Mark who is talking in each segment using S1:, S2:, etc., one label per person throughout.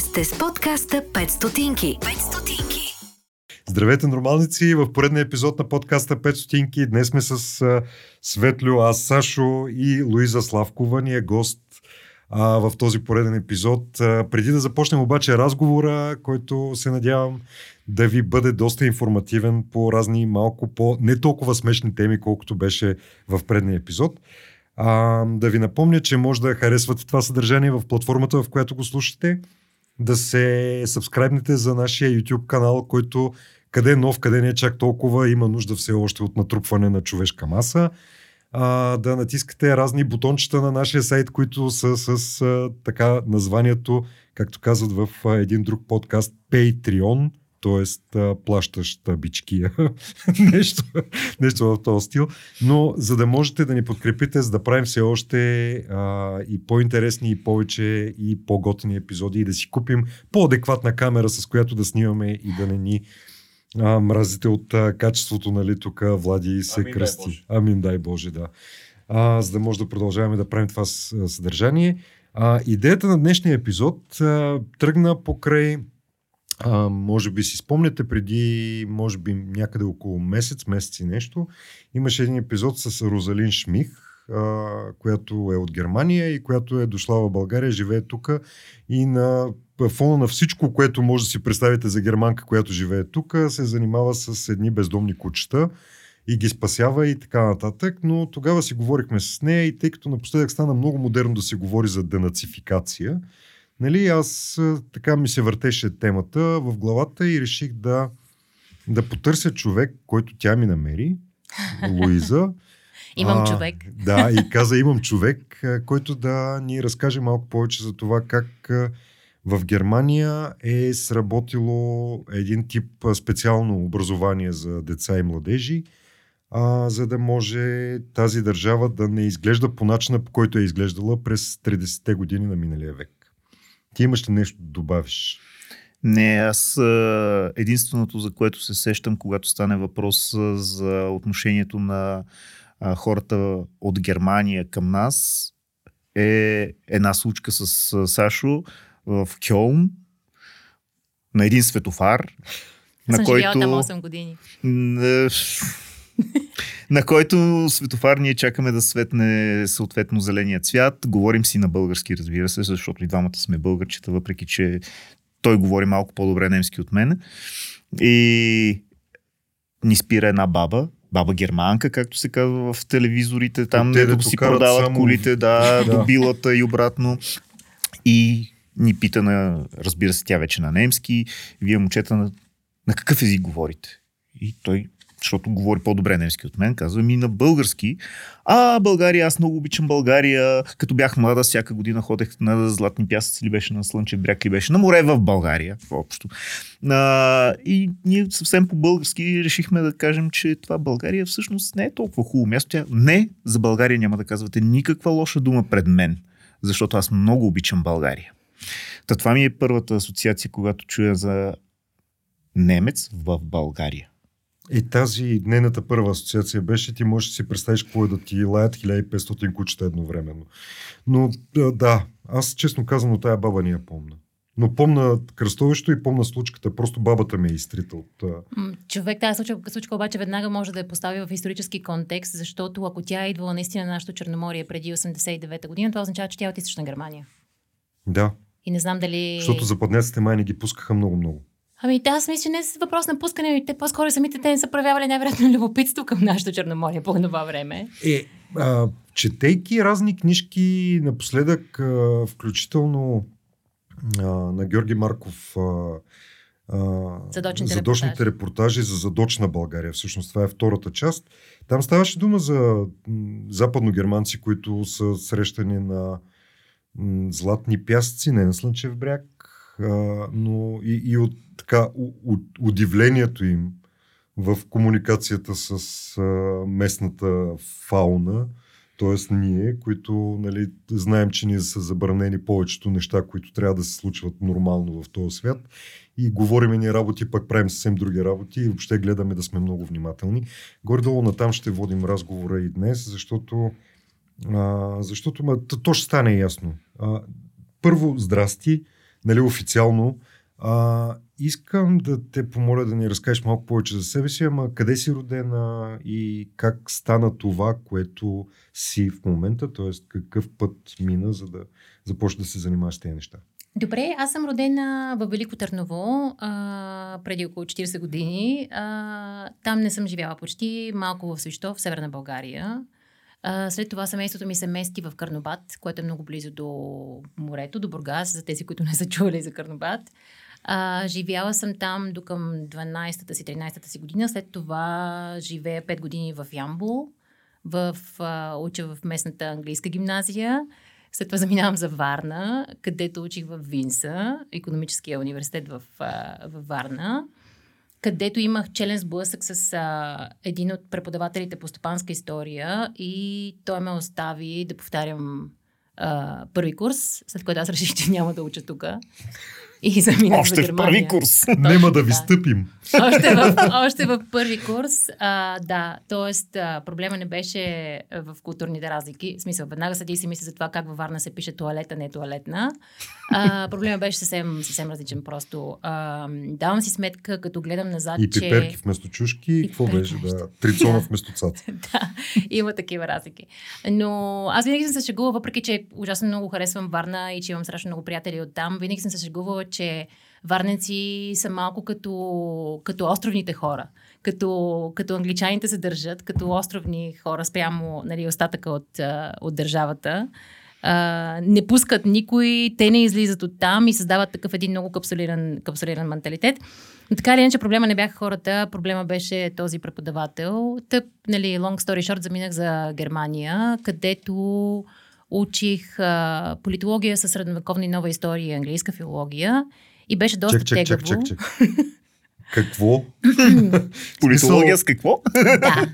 S1: Сте с подкаста 5 стотинки. 5 стотинки.
S2: Здравейте, нормалници! В поредния епизод на подкаста 5 стотинки. Днес сме с Светлю, аз Сашо и Луиза Славкова. Ни е гост а, в този пореден епизод. Преди да започнем обаче разговора, който се надявам да ви бъде доста информативен по разни малко по не толкова смешни теми, колкото беше в предния епизод. А, да ви напомня, че може да харесвате това съдържание в платформата, в която го слушате, да се сабскрайбнете за нашия YouTube канал, който къде е нов, къде не е чак толкова, има нужда все още от натрупване на човешка маса. А, да натискате разни бутончета на нашия сайт, които са с а, така названието, както казват в а, един друг подкаст, Patreon т.е. плащаща бичкия. нещо, нещо в този стил. Но за да можете да ни подкрепите, за да правим все още а, и по-интересни, и повече, и по-готини епизоди, и да си купим по-адекватна камера, с която да снимаме и да не ни а, мразите от а, качеството, нали, тук Влади се Амин кръсти. Дай Амин дай Боже, да. А, за да може да продължаваме да правим това съдържание. А, идеята на днешния епизод а, тръгна покрай а, може би си спомняте, преди, може би някъде около месец, месец и нещо, имаше един епизод с Розалин Шмих, а, която е от Германия и която е дошла в България, живее тук и на фона на всичко, което може да си представите за германка, която живее тук, се занимава с едни бездомни кучета и ги спасява и така нататък. Но тогава си говорихме с нея и тъй като напоследък стана много модерно да се говори за денацификация, Нали, аз така ми се въртеше темата в главата и реших да, да потърся човек, който тя ми намери, Луиза.
S3: имам а, човек.
S2: Да, и каза, имам човек, който да ни разкаже малко повече за това как в Германия е сработило един тип специално образование за деца и младежи, а, за да може тази държава да не изглежда по начина, по който е изглеждала през 30-те години на миналия век. Ти имаш ли нещо да добавиш?
S4: Не, аз единственото, за което се сещам, когато стане въпрос за отношението на хората от Германия към нас, е една случка с Сашо в Кьолн на един светофар.
S3: на съм който... там 8 години.
S4: На който светофар ние чакаме да светне съответно зеления цвят. Говорим си на български, разбира се, защото и двамата сме българчета, въпреки че той говори малко по-добре немски от мен. И ни спира една баба, баба германка, както се казва в телевизорите, там да си продават само... колите, да, да, до билата и обратно. И ни пита на, разбира се, тя вече на немски, вие момчета на, на какъв език говорите? И той защото говори по-добре немски от мен, казва ми на български. А, България, аз много обичам България. Като бях млада, всяка година ходех на Златни пясъци или беше на Слънчев бряг или беше на море в България. А, и ние съвсем по-български решихме да кажем, че това България всъщност не е толкова хубаво място. Тя, не, за България няма да казвате никаква лоша дума пред мен, защото аз много обичам България. Та това ми е първата асоциация, когато чуя за немец в България.
S2: И тази нейната първа асоциация беше, ти можеш да си представиш какво е да ти лаят 1500 кучета едновременно. Но да, аз честно казано тая баба не я помня. Но помна кръстовището и помна случката. Просто бабата ми е изтрита от...
S3: Човек тази случка, случка обаче веднага може да я постави в исторически контекст, защото ако тя е идвала наистина на нашото Черноморие преди 89-та година, това означава, че тя е от източна Германия.
S2: Да.
S3: И не знам дали...
S2: Защото западняците май не ги пускаха много-много.
S3: Ами да, аз мисля, че не е въпрос на пускане, те по-скоро самите те не са проявявали най-вероятно любопитство към нашото Черноморие по това време.
S2: Е, а, четейки разни книжки напоследък, а, включително а, на Георги Марков а,
S3: задочните,
S2: задочните репортажи. репортажи за задочна България. Всъщност това е втората част. Там ставаше дума за западногерманци, които са срещани на златни пясъци, не на Слънчев бряг, но и, и от така удивлението им в комуникацията с местната фауна, т.е. ние, които нали, знаем, че ние са забранени повечето неща, които трябва да се случват нормално в този свят и говориме ни работи, пък правим съвсем други работи и въобще гледаме да сме много внимателни. Горе-долу натам ще водим разговора и днес, защото, а, защото ма, то, то ще стане ясно. А, първо, здрасти. Нали, официално. А, искам да те помоля да ни разкажеш малко повече за себе си, ама къде си родена и как стана това, което си в момента, т.е. какъв път мина, за да започнеш да се занимаваш с тези неща.
S3: Добре, аз съм родена в Велико Търново а, преди около 40 години. А, там не съм живяла почти, малко в Свищов, Северна България. След това семейството ми се мести в Карнобат, което е много близо до морето, до Бургас, за тези, които не са чували за Карнобат. А, живяла съм там до към 12-та си, 13-та си година. След това живея 5 години в Ямбул, в, а, уча в местната английска гимназия. След това заминавам за Варна, където учих в Винса, економическия университет в, а, в Варна, където имах челен сблъсък с а, един от преподавателите по стопанска история и той ме остави да повтарям а, първи курс, след което аз реших, че няма да уча тук. И заминах
S4: Още
S3: за
S4: в
S3: Германия.
S4: първи курс.
S2: Нема да ви
S3: така.
S2: стъпим.
S3: Още в, още в първи курс. А, да, т.е. проблема не беше в културните разлики. В смисъл, веднага седи и си мисли за това как във Варна се пише туалета, не туалетна. А, проблема беше съвсем, съвсем различен просто. А, давам си сметка, като гледам назад,
S2: И
S3: че...
S2: пиперки вместо чушки,
S3: И
S2: и какво беше? Да, трицона
S3: Да.
S2: вместо цаца.
S3: да, има такива разлики. Но аз винаги съм се шегувала, въпреки че ужасно много харесвам Варна и че имам страшно много приятели от там, винаги съм се шегувала, че варненци са малко като, като островните хора. Като, като англичаните се държат, като островни хора спрямо нали, остатъка от, от държавата. А, не пускат никой, те не излизат от там и създават такъв един много капсулиран, капсулиран менталитет. Но така или иначе проблема не бяха хората, проблема беше този преподавател. Тъп, нали, long story short, заминах за Германия, където учих а, политология със средновековна и нова история и английска филология. И беше доста
S2: Чек, чек, чек,
S3: тегаво.
S2: чек, чек. Какво?
S4: Политология с какво?
S3: Да.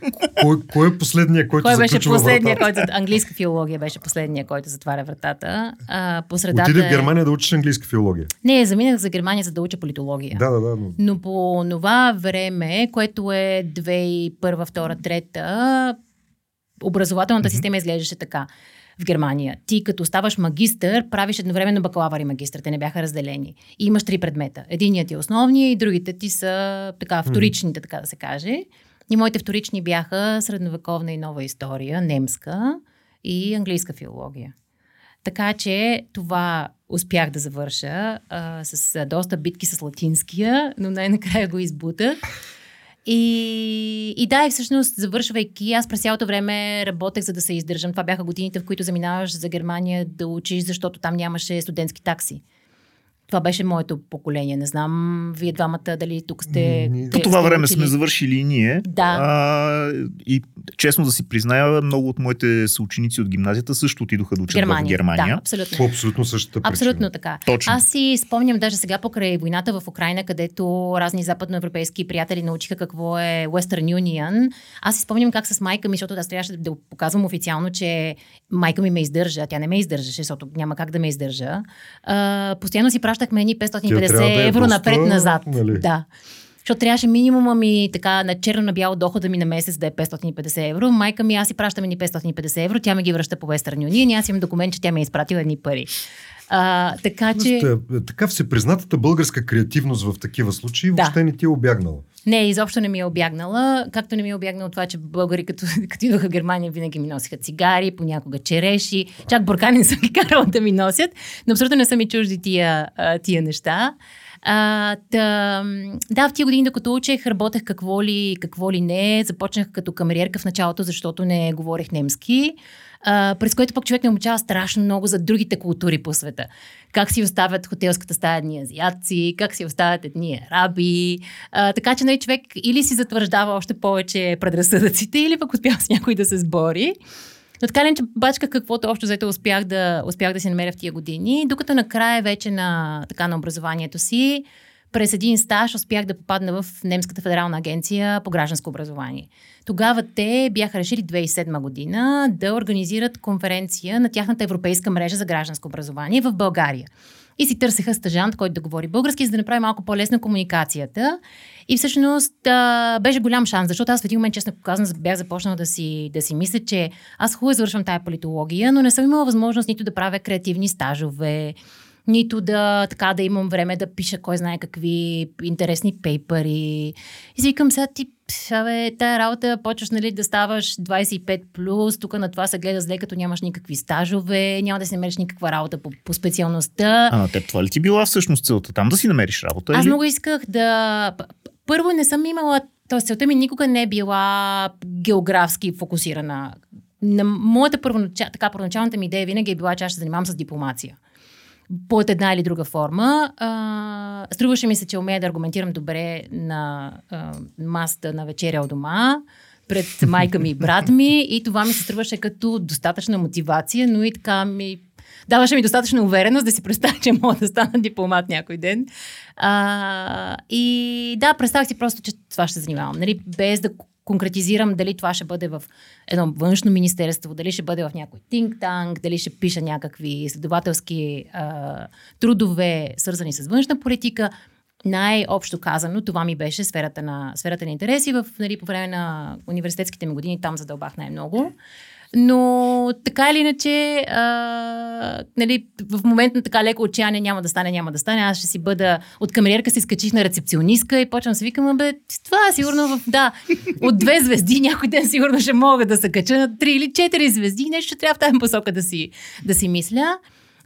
S2: Кой, кой е последния, който
S3: Кой беше
S2: заключва
S3: последния,
S2: вратата?
S3: който... Английска филология беше последния, който затваря вратата. А, по средата...
S2: Отиде в
S3: е-
S2: Германия да учиш английска филология.
S3: Не, заминах за Германия, за да уча политология.
S2: Да, да, да. Но...
S3: Но по това време, което е 2001, 2, 3, образователната система изглеждаше така в Германия. Ти като ставаш магистър, правиш едновременно бакалавър и магистър. Те не бяха разделени. И имаш три предмета. Единият ти е основния и другите ти са така, вторичните, така да се каже. И моите вторични бяха средновековна и нова история, немска и английска филология. Така че това успях да завърша а, с а, доста битки с латинския, но най-накрая го избутах. И, и да, и всъщност, завършвайки, аз през цялото време работех за да се издържам. Това бяха годините, в които заминаваш за Германия да учиш, защото там нямаше студентски такси. Това беше моето поколение. Не знам, вие двамата дали тук сте.
S4: По това
S3: сте
S4: време
S3: учили.
S4: сме завършили и ние.
S3: Да.
S4: А, и честно да си призная, много от моите съученици от гимназията също отидоха да учат
S3: Германия.
S4: в Германия.
S3: Да, абсолютно.
S2: По абсолютно същата причина.
S3: Абсолютно така.
S4: Точно.
S3: Аз си спомням даже сега покрай войната в Украина, където разни западноевропейски приятели научиха какво е Western Union. Аз си спомням как с майка ми, защото аз трябваше да показвам официално, че майка ми ме издържа. Тя не ме издържаше, защото няма как да ме издържа. А, постоянно си пращахме едни
S2: Тя трябва
S3: 550
S2: да е
S3: евро напред-назад.
S2: нали?
S3: Да. Защото трябваше минимума ми така на черно на бяло дохода ми на месец да е 550 евро. Майка ми, аз си пращам едни 550 евро, тя ме ги връща по Western Union и аз имам документ, че тя ми е изпратила едни пари. А, така че...
S2: Вижте, така всепризнатата българска креативност в такива случаи
S3: Да.
S2: въобще не ти е обягнала.
S3: Не, изобщо не ми е обягнала. Както не ми е обягнало това, че българи, като, като идваха в Германия, винаги ми носиха цигари, понякога череши. Чак буркани съм ги карала да ми носят, но абсолютно не са ми чужди тия, тия неща. А, м, да, в тия години, докато учех, работех какво ли, какво ли не. Започнах като камериерка в началото, защото не говорех немски. През което пък човек не обучава страшно много за другите култури по света. Как си оставят хотелската стая едни азиатци, как си оставят едни араби. А, така че нали, човек или си затвърждава още повече предразсъдъците, или пък успява с някой да се сбори. Но така ли, че бачках каквото общо взето успях да, успях да си намеря в тия години, докато накрая вече на, така, на образованието си, през един стаж успях да попадна в Немската федерална агенция по гражданско образование. Тогава те бяха решили 2007 година да организират конференция на тяхната европейска мрежа за гражданско образование в България. И си търсеха стажант, който да говори български, за да направи малко по-лесна комуникацията. И всъщност а, беше голям шанс, защото аз в един момент, честно казано, бях започнала да си, да си мисля, че аз хубаво завършвам тая политология, но не съм имала възможност нито да правя креативни стажове, нито да, така, да имам време да пиша кой знае какви интересни пейпери. И си викам сега ти, абе, тая работа почваш нали, да ставаш 25+, плюс, тук на това се гледа зле, като нямаш никакви стажове, няма да си намериш никаква работа по, по специалността.
S4: А на теб това ли ти била всъщност целта? Там да си намериш работа?
S3: Аз
S4: или?
S3: много исках да... Първо не съм имала... Тоест, целта ми никога не е била географски фокусирана. На моята първоначал, така, първоначалната ми идея винаги е била, че аз ще занимавам с дипломация. Под една или друга форма. А, струваше ми се, че умея да аргументирам добре на а, масата на вечеря у дома пред майка ми и брат ми и това ми се струваше като достатъчна мотивация, но и така ми даваше ми достатъчна увереност да си представя, че мога да стана дипломат някой ден. А, и да, представях си просто, че това ще занимавам. Нали, без да конкретизирам дали това ще бъде в едно външно министерство, дали ще бъде в някой think tank, дали ще пиша някакви изследователски а, трудове, свързани с външна политика. Най-общо казано, това ми беше сферата на, сферата на интереси. В, нали, по време на университетските ми години там задълбах най-много. Но така или иначе, а, нали, в момент на така леко отчаяние няма да стане, няма да стане. Аз ще си бъда от камериерка си скачих на рецепционистка и почвам да се викам, бе, това сигурно в, да, от две звезди някой ден сигурно ще мога да се кача на три или четири звезди. Нещо ще трябва в тази посока да си, да си мисля.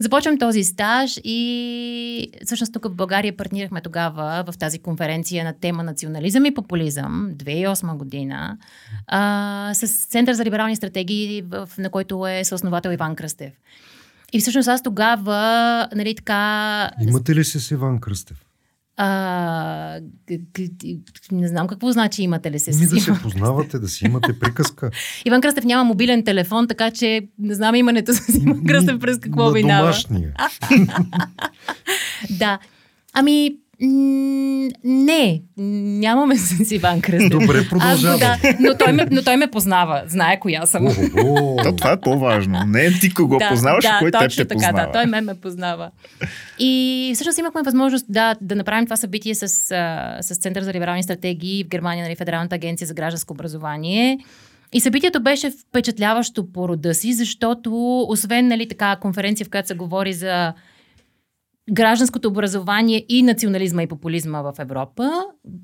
S3: Започвам този стаж и всъщност тук в България партнирахме тогава в тази конференция на тема национализъм и популизъм, 2008 година, а, с Център за либерални стратегии, в, на който е съосновател Иван Кръстев. И всъщност аз тогава, нали така...
S2: Имате ли се с Иван Кръстев?
S3: А, не знам какво значи имате ли се
S2: Ми да се познавате, да си имате приказка.
S3: Иван Кръстев няма мобилен телефон, така че не знам имането с Иван Кръстев през какво
S2: На
S3: минава.
S2: домашния.
S3: Да. Ами, не, нямаме с Иван Кръстев.
S2: Добре, продължавам.
S3: да, но, той ме, но той ме познава, знае коя съм.
S4: То, това е по-важно. Не е ти кого познаваш, а кой теб те
S3: така,
S4: познава.
S3: Да, той ме ме познава. И всъщност имахме възможност да, да направим това събитие с, с Център за либерални стратегии в Германия, нали, Федералната агенция за гражданско образование. И събитието беше впечатляващо по рода си, защото освен нали, така конференция, в която се говори за гражданското образование и национализма и популизма в Европа,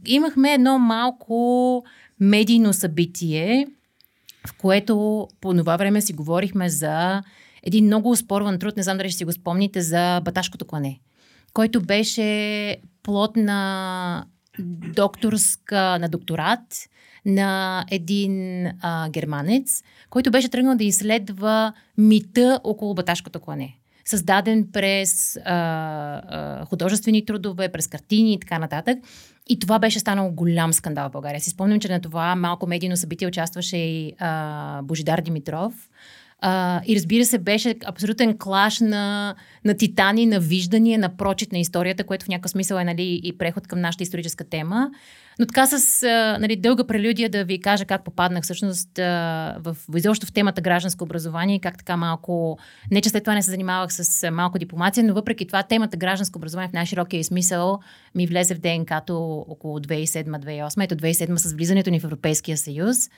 S3: имахме едно малко медийно събитие, в което по това време си говорихме за един много успорван труд, не знам дали ще си го спомните, за баташкото клане, който беше плод на докторска, на докторат на един а, германец, който беше тръгнал да изследва мита около баташкото клане. Създаден през а, а, художествени трудове, през картини и така нататък. И това беше станало голям скандал в България. Си спомням, че на това малко медийно събитие участваше и а, Божидар Димитров. А, и разбира се, беше абсолютен клаш на, на титани, на виждания, на прочит на историята, което в някакъв смисъл е нали, и преход към нашата историческа тема. Но така с а, нали, дълга прелюдия да ви кажа как попаднах всъщност а, в, изобщо в темата гражданско образование и как така малко, не че след това не се занимавах с малко дипломация, но въпреки това темата гражданско образование в най-широкия смисъл ми влезе в ДНК-то около 2007-2008. Ето 2007 с влизането ни в Европейския съюз.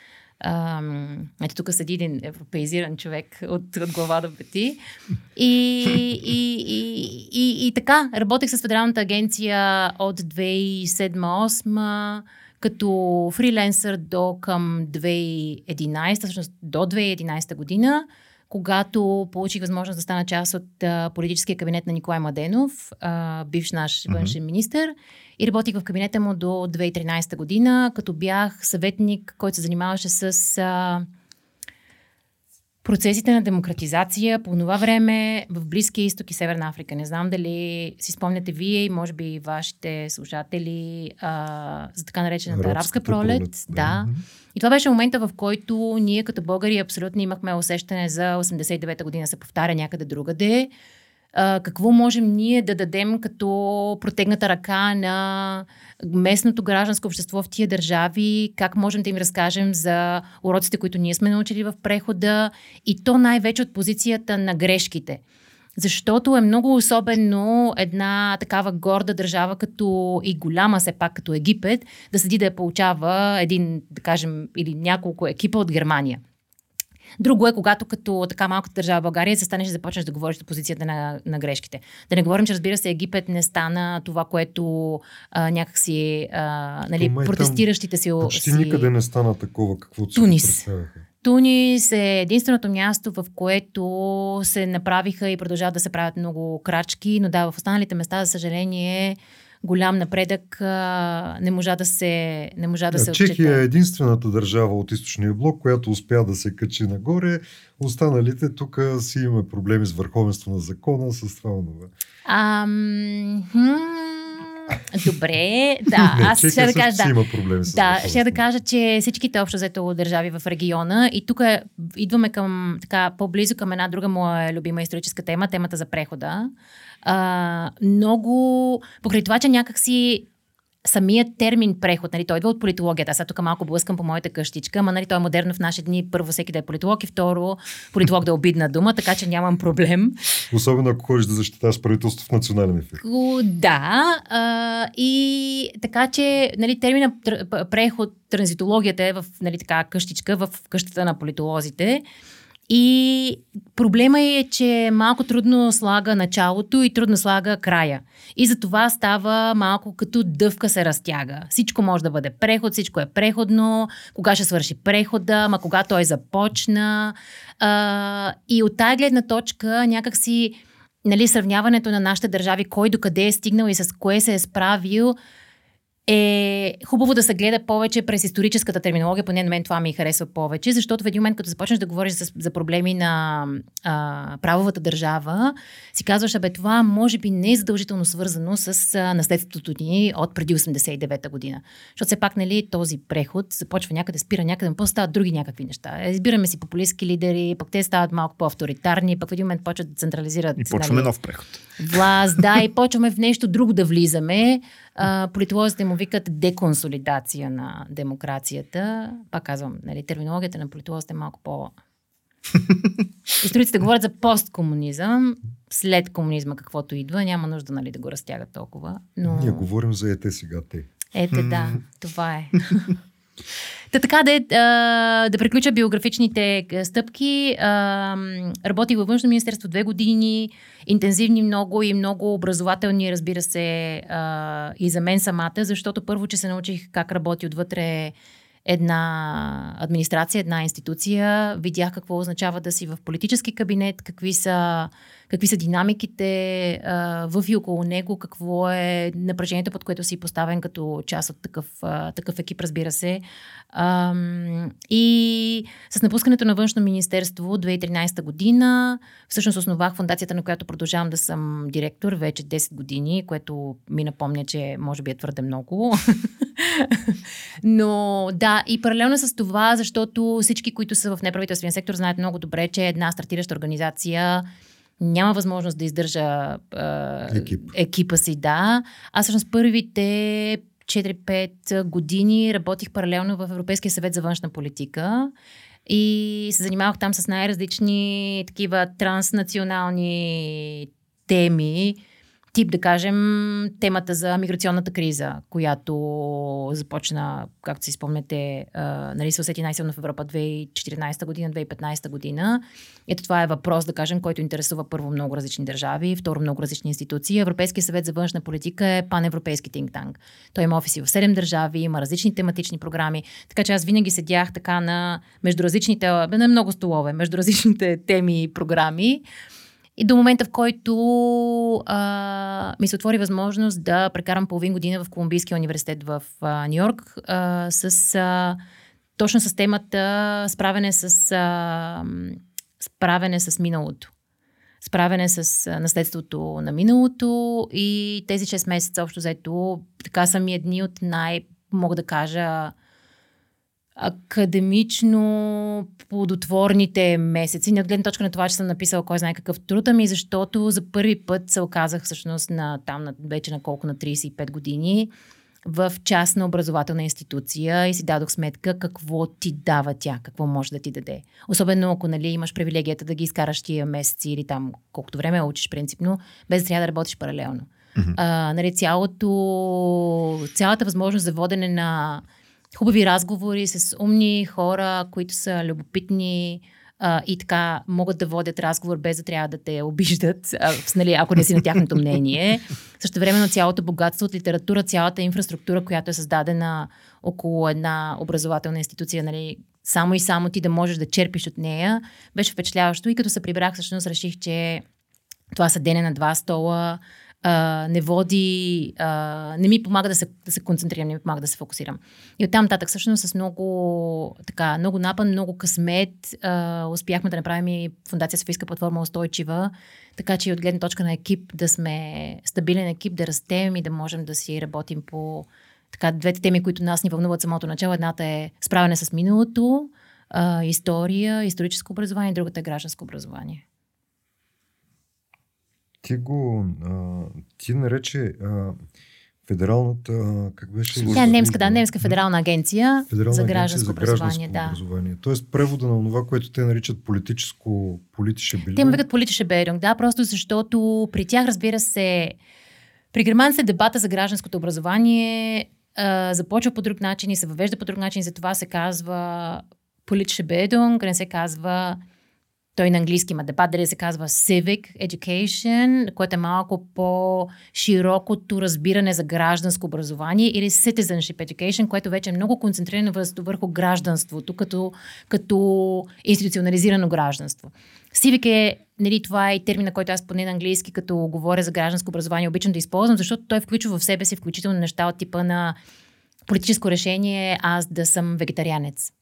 S3: Ам, ето тук седи един европеизиран човек от, от глава до пети. И, и, и, и, и така, работех с Федералната агенция от 2007-2008 като фриленсър до към 2011, всъщност до 2011 година, когато получих възможност да стана част от а, политическия кабинет на Николай Маденов, а, бивш наш външен министр. И работих в кабинета му до 2013 година, като бях съветник, който се занимаваше с а, процесите на демократизация по това време в Близкия изток и Северна Африка. Не знам дали си спомняте вие и може би вашите слушатели а, за така наречената арабска пролет.
S2: пролет, да.
S3: да. И това беше момента, в който ние като българи абсолютно имахме усещане за 89-та година се повтаря някъде другаде. Какво можем ние да дадем като протегната ръка на местното гражданско общество в тия държави, как можем да им разкажем за уроците, които ние сме научили в прехода и то най-вече от позицията на грешките. Защото е много особено една такава горда държава, като и голяма все пак като Египет, да седи да я получава един, да кажем, или няколко екипа от Германия. Друго е, когато като така малката държава България застанеш и започнеш да говориш за позицията на, на грешките. Да не говорим, че разбира се, Египет не стана това, което а, някакси а, нали,
S2: май там
S3: протестиращите си...
S2: Почти
S3: си...
S2: никъде не стана такова, каквото
S3: Тунис. Тунис е единственото място, в което се направиха и продължават да се правят много крачки, но да, в останалите места, за съжаление, голям напредък а, не можа да се, не можа да се
S2: Чехия е
S3: отчете.
S2: единствената държава от източния блок, която успя да се качи нагоре. Останалите тук си имаме проблеми с върховенство на закона, с това онова.
S3: Ам, хм, добре, да,
S2: Не,
S3: аз ще да кажа, да.
S2: има проблеми с
S3: Да, ще да кажа, че всичките общо взето държави в региона и тук идваме към така по-близо към една друга моя любима историческа тема, темата за прехода. А, много, покрай това, че някакси самият термин преход, нали, той идва от политологията. Аз сега тук малко блъскам по моята къщичка, ама нали, той е модерно в наши дни. Първо всеки да е политолог и второ политолог да е обидна дума, така че нямам проблем.
S2: Особено ако ходиш да защитаваш правителство в национален ефект.
S3: Да, а, и така че нали, термина преход, транзитологията е в нали, така, къщичка, в къщата на политолозите. И проблема е, че малко трудно слага началото и трудно слага края. И за това става малко като дъвка се разтяга. Всичко може да бъде преход, всичко е преходно, кога ще свърши прехода, ма кога той започна. А, и от тази гледна точка някакси нали, сравняването на нашите държави, кой докъде е стигнал и с кое се е справил, е хубаво да се гледа повече през историческата терминология, поне на мен това ми харесва повече, защото в един момент, като започнеш да говориш за, за проблеми на а, правовата държава, си казваш, абе това може би не е задължително свързано с а, наследството ни от преди 89-та година. Защото все пак, нали, този преход започва някъде, спира някъде, но после стават други някакви неща. Избираме си популистски лидери, пък те стават малко по-авторитарни, пък в един момент почват да централизират
S4: И почваме
S3: нали,
S4: нов преход.
S3: власт, да, и почваме в нещо друго да влизаме. А, политолозите му викат деконсолидация на демокрацията. Пак казвам, нали, терминологията на политолозите е малко по... Историците говорят за посткомунизъм, след комунизма каквото идва, няма нужда нали, да го разтягат толкова. Но...
S2: Ние говорим за ете сега те.
S3: Ете, да, това е. Та така да, е, да приключа биографичните а, стъпки. А, работих във външно министерство две години, интензивни много и много образователни, разбира се, и за мен самата, защото първо, че се научих как работи отвътре една администрация, една институция, видях какво означава да си в политически кабинет, какви са, какви са динамиките в и около него, какво е напрежението, под което си поставен като част от такъв, такъв екип, разбира се. И с напускането на външно министерство 2013 година, всъщност основах фундацията, на която продължавам да съм директор вече 10 години, което ми напомня, че може би е твърде много. Но да, и паралелно с това, защото всички, които са в неправителствения сектор, знаят много добре, че една стартираща организация няма възможност да издържа е,
S2: Екип.
S3: екипа си, да. Аз всъщност първите 4-5 години работих паралелно в Европейския съвет за външна политика и се занимавах там с най-различни такива транснационални теми, тип, да кажем, темата за миграционната криза, която започна, както си спомняте, а, нали, се усети най-силно в Европа 2014 година, 2015 година. Ето това е въпрос, да кажем, който интересува първо много различни държави, второ много различни институции. Европейския съвет за външна политика е паневропейски think tank. Той има офиси в 7 държави, има различни тематични програми, така че аз винаги седях така на между различните, на много столове, между различните теми и програми. И до момента, в който а, ми се отвори възможност да прекарам половин година в Колумбийския университет в Нью Йорк с а, точно с темата справяне с, а, справяне с миналото. Справяне с наследството на миналото и тези 6 месеца общо взето така са ми едни от най, мога да кажа, академично плодотворните месеци. Не от гледна точка на това, че съм написала кой знае какъв труд, ами защото за първи път се оказах всъщност на там на, вече на колко на 35 години в частна образователна институция и си дадох сметка какво ти дава тя, какво може да ти даде. Особено ако нали, имаш привилегията да ги изкараш тия месеци или там колкото време учиш принципно, без да трябва да работиш паралелно. Mm-hmm. А, нали, цялото, цялата възможност за водене на хубави разговори с умни хора, които са любопитни, а, и така могат да водят разговор без да трябва да те обиждат, а, нали, ако не си на тяхното мнение. Също времено цялото богатство от литература, цялата инфраструктура, която е създадена около една образователна институция, нали, само и само ти да можеш да черпиш от нея, беше впечатляващо. И като се прибрах, всъщност реших, че това съдене на два стола а, не води, а, не ми помага да се, да се концентрирам, не ми помага да се фокусирам. И оттам нататък всъщност с много, така, много напън, много късмет а, успяхме да направим и Фундация Софийска платформа устойчива, така че и от гледна точка на екип да сме стабилен екип, да растем и да можем да си работим по така, двете теми, които нас ни вълнуват самото начало. Едната е справяне с миналото, история, историческо образование, другата е гражданско образование.
S2: Ти го, а, ти нарече а, федералната, как беше?
S3: Тя е немска, да, немска федерална агенция
S2: Федерална
S3: за
S2: агенция
S3: гражданско
S2: за
S3: образование.
S2: гражданско
S3: Да.
S2: образование. Тоест превода на това, което те наричат политическо, политише
S3: Те му викат политише Беринг, да, просто защото при тях, разбира се, при германците дебата за гражданското образование а, започва по друг начин и се въвежда по друг начин, затова се казва политише Bildung, не се казва той на английски има дебат, дали се казва civic education, което е малко по-широкото разбиране за гражданско образование или citizenship education, което вече е много концентрирано върху гражданството, като, като институционализирано гражданство. Civic е, нали, това е и термина, който аз поне на английски, като говоря за гражданско образование, обичам да използвам, защото той включва в себе си включително неща от типа на политическо решение аз да съм вегетарианец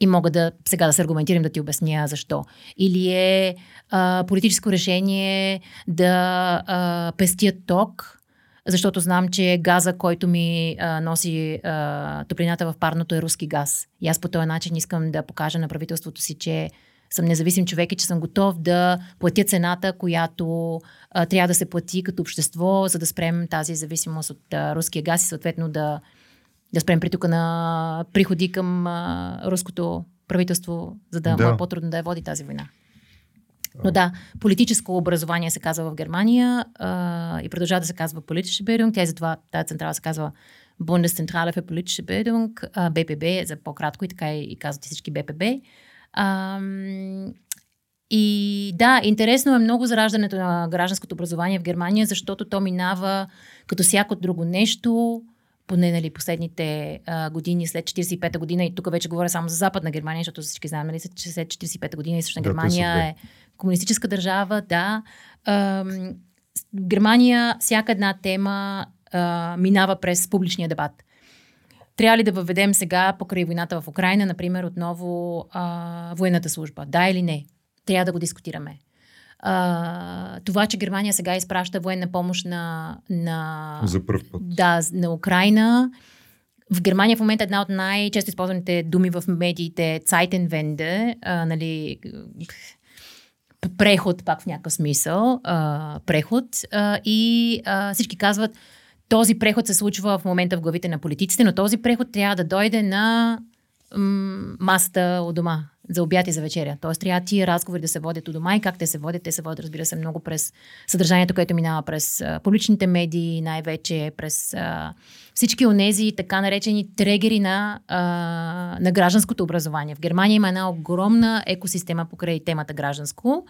S3: и мога да сега да се аргументирам да ти обясня защо. Или е а, политическо решение да а, пестя ток, защото знам, че газа, който ми а, носи а, топлината в парното е руски газ. И аз по този начин искам да покажа на правителството си, че съм независим човек и че съм готов да платя цената, която а, трябва да се плати като общество, за да спрем тази зависимост от а, руския газ и съответно да, да спрем притока на приходи към а, руското правителство, за да,
S2: Да.
S3: му е по-трудно да я води тази война. Но да, политическо образование се казва в Германия а, и продължава да се казва политическа Bildung. Тя и затова тази централа се казва Bundeszentrale für politische Bildung, а, БПБ за по-кратко и така и, казват всички БПБ. Ам, и да, интересно е много зараждането на гражданското образование в Германия, защото то минава като всяко друго нещо, поне нали, последните а, години след 45-та година, и тук вече говоря само за Западна Германия, защото всички знаем, нали, че след 45-та година Източна
S2: Да,
S3: Германия е комунистическа държава, да. В Германия всяка една тема а, минава през публичния дебат. Трябва ли да въведем сега, покрай войната в Украина, например, отново а, военната служба? Да или не? Трябва да го дискутираме. А, това, че Германия сега изпраща военна помощ на, на,
S2: За първ път.
S3: да, на Украина. В Германия в момента една от най-често използваните думи в медиите е Zeitenwende, а, нали, преход, пак в някакъв смисъл, а, преход. А, и а, всички казват, този преход се случва в момента в главите на политиците, но този преход трябва да дойде на м- масата у дома, за обяд и за вечеря. Тоест трябва тия разговори да се водят у дома и как те се водят. Те се водят, разбира се, много през съдържанието, което минава през а, публичните медии, най-вече през а, всички онези така наречени трегери на, а, на гражданското образование. В Германия има една огромна екосистема покрай темата гражданско.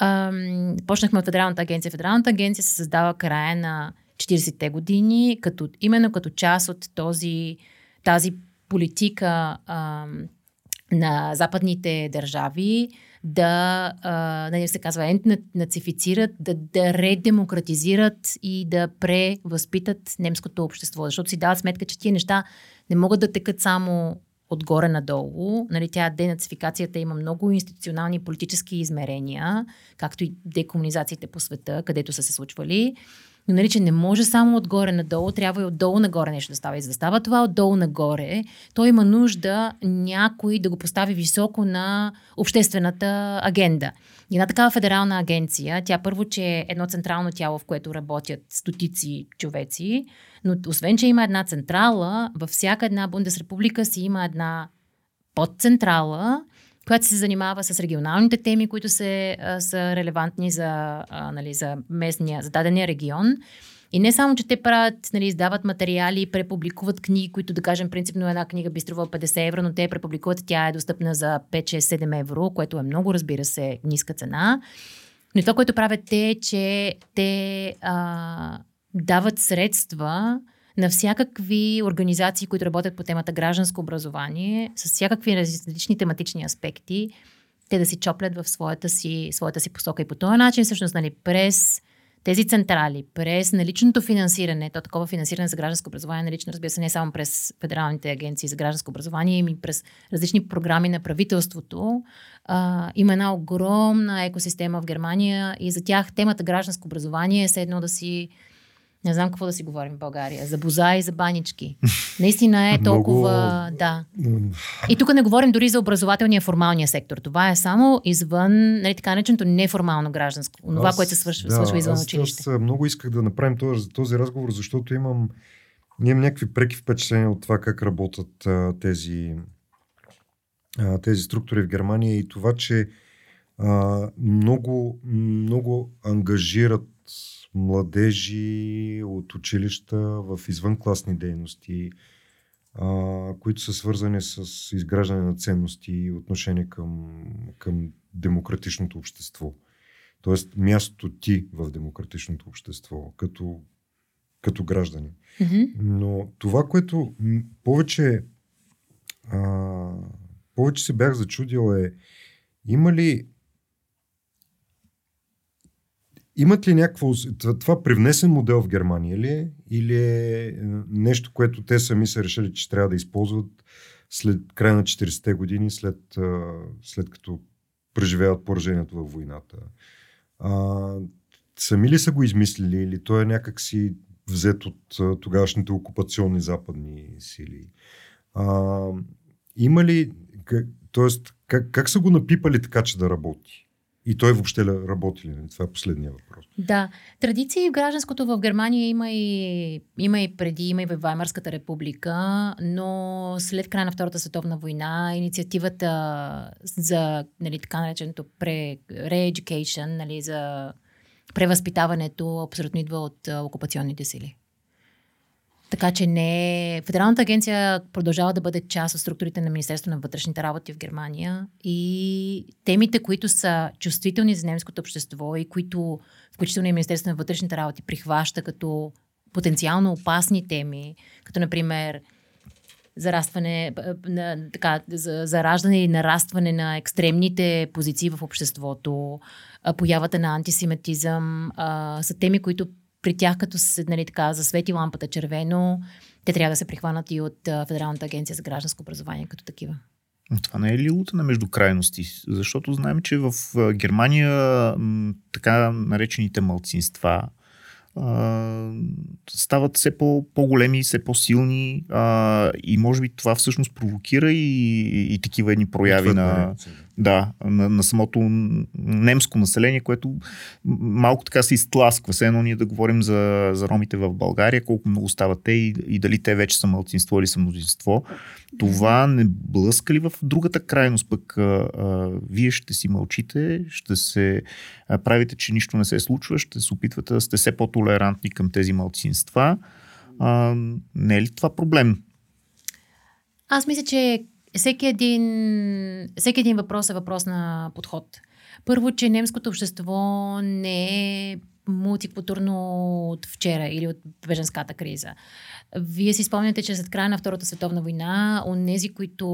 S3: Ам, почнахме от Федералната агенция. Федералната агенция се създава края на 40-те години, като, именно като част от този, тази политика ам, на западните държави да, а, нали се казва, етнацифицират, да, да редемократизират и да превъзпитат немското общество. Защото си дават сметка, че тия неща не могат да текат само отгоре надолу. Нали, тя денацификацията има много институционални политически измерения, както и декомунизациите по света, където са се случвали. Но нали, че не може само отгоре надолу, трябва и отдолу нагоре нещо да става. И за да става това отдолу нагоре, той има нужда някой да го постави високо на обществената агенда. И една такава федерална агенция, тя първо, че е едно централно тяло, в което работят стотици човеци, но освен, че има една централа, във всяка една Бундесрепублика си има една подцентрала, която се занимава с регионалните теми, които се, са релевантни за, нали, за местния, за дадения регион. И не само, че те правят, нали, издават материали, препубликуват книги, които да кажем принципно една книга би струвала 50 евро, но те препубликуват, тя е достъпна за 5-6-7 евро, което е много, разбира се, ниска цена. Но това, което правят те, е, че те а, дават средства на всякакви организации, които работят по темата гражданско образование, с всякакви различни тематични аспекти, те да си чоплят в своята си, своята си посока. И по този начин, всъщност, нали, през тези централи, през наличното финансиране, то такова финансиране за гражданско образование, налично, разбира се, не само през федералните агенции за гражданско образование, ами през различни програми на правителството, а, има една огромна екосистема в Германия и за тях темата гражданско образование е едно да си не знам какво да си говорим в България. За боза и за банички. Наистина е толкова... Много... Да. И тук не говорим дори за образователния формалния сектор. Това е само извън, нали, така нареченото неформално гражданско. Това, което се свършва, да, свършва извън
S2: аз,
S3: училище.
S2: Аз много исках да направим този, този разговор, защото имам, имам някакви преки впечатления от това как работят а, тези, а, тези структури в Германия и това, че а, много, много ангажират младежи от училища в извънкласни дейности, а, които са свързани с изграждане на ценности и отношение към, към демократичното общество. Тоест мястото ти в демократичното общество, като, като граждани.
S3: Mm-hmm.
S2: Но това, което повече, а, повече се бях зачудил е, има ли Имат ли някакво... Това привнесен модел в Германия ли е? Или е, е нещо, което те сами са решили, че трябва да използват след края на 40-те години, след, след като преживяват поражението във войната? А, сами ли са го измислили или то е някакси взет от тогавашните окупационни западни сили? А, има ли... Тоест, как, как са го напипали така, че да работи? И той въобще работи ли? Това е последния въпрос.
S3: Да. Традиции в гражданското в Германия има и, има и преди, има и в Ваймарската република, но след края на Втората световна война инициативата за нали, така нареченото re-education, нали, за превъзпитаването абсолютно идва от окупационните сили. Така че не. Федералната агенция продължава да бъде част от структурите на Министерство на вътрешните работи в Германия и темите, които са чувствителни за немското общество и които, включително и Министерство на вътрешните работи, прихваща като потенциално опасни теми, като например зарастване, на, така, за, зараждане и нарастване на екстремните позиции в обществото, появата на антисемитизъм, са теми, които при тях, като се нали, така, засвети лампата червено, те трябва да се прихванат и от Федералната агенция за гражданско образование като такива.
S4: Това не е ли лута на междукрайности? Защото знаем, че в Германия така наречените малцинства а, стават все по, по-големи, все по-силни а, и може би това всъщност провокира и, и такива едни прояви на, да, на, на самото немско население, което малко така се изтласква. Все едно ние да говорим за, за ромите в България, колко много стават те и, и дали те вече са мълцинство или са мнозинство. Това не блъска ли в другата крайност? Пък а, а, вие ще си мълчите, ще се а, правите, че нищо не се случва, ще се опитвате да сте все по-толерантни към тези мълцинства. А, не е ли това проблем?
S3: Аз мисля, че всеки един, всеки един въпрос е въпрос на подход. Първо, че немското общество не е мултикултурно от вчера или от беженската криза. Вие си спомняте, че след края на Втората световна война, онези, които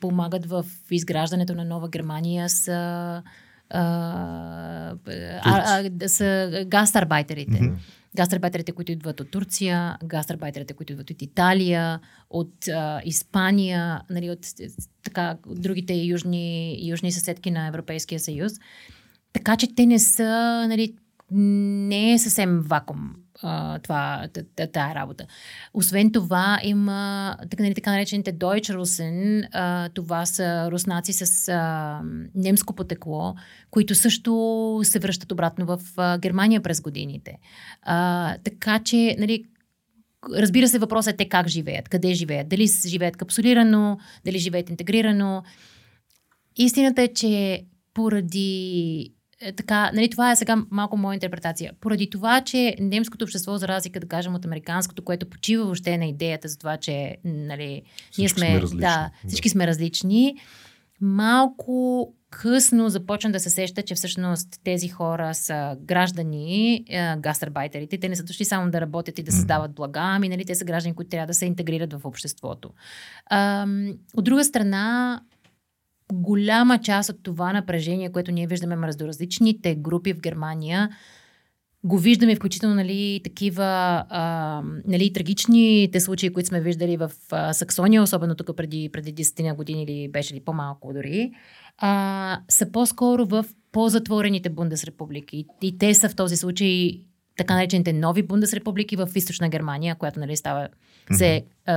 S3: помагат в изграждането на нова Германия са, а, а, а, са гастарбайтерите. Mm-hmm гастарбайтерите, които идват от Турция, гастарбайтерите, които идват от Италия, от а, Испания, нали, от така, другите южни, южни съседки на Европейския съюз. Така че те не са, нали, не е съвсем вакуум това, тая работа. Освен това, има нали, така наречените Deutsche Russen, а, това са руснаци с а, немско потекло, които също се връщат обратно в а, Германия през годините. А, така че, нали, разбира се, въпросът е те как живеят, къде живеят, дали живеят капсулирано, дали живеят интегрирано. Истината е, че поради така, нали, това е сега малко моя интерпретация. Поради това, че немското общество, за разлика да кажем от американското, което почива въобще на идеята за това, че нали, ние сме,
S2: сме различни.
S3: да, всички сме различни, малко късно започна да се сеща, че всъщност тези хора са граждани, е, гастарбайтерите. Те не са дошли само да работят и да създават блага, ами нали, те са граждани, които трябва да се интегрират в обществото. Ам, от друга страна, голяма част от това напрежение, което ние виждаме между различните групи в Германия, го виждаме включително нали, такива а, нали, трагичните случаи, които сме виждали в а, Саксония, особено тук преди, преди 10 на години или беше ли по-малко дори, а, са по-скоро в по-затворените бундесрепублики. И те са в този случай така наречените нови бундесрепублики в източна Германия, която нали, става, се а,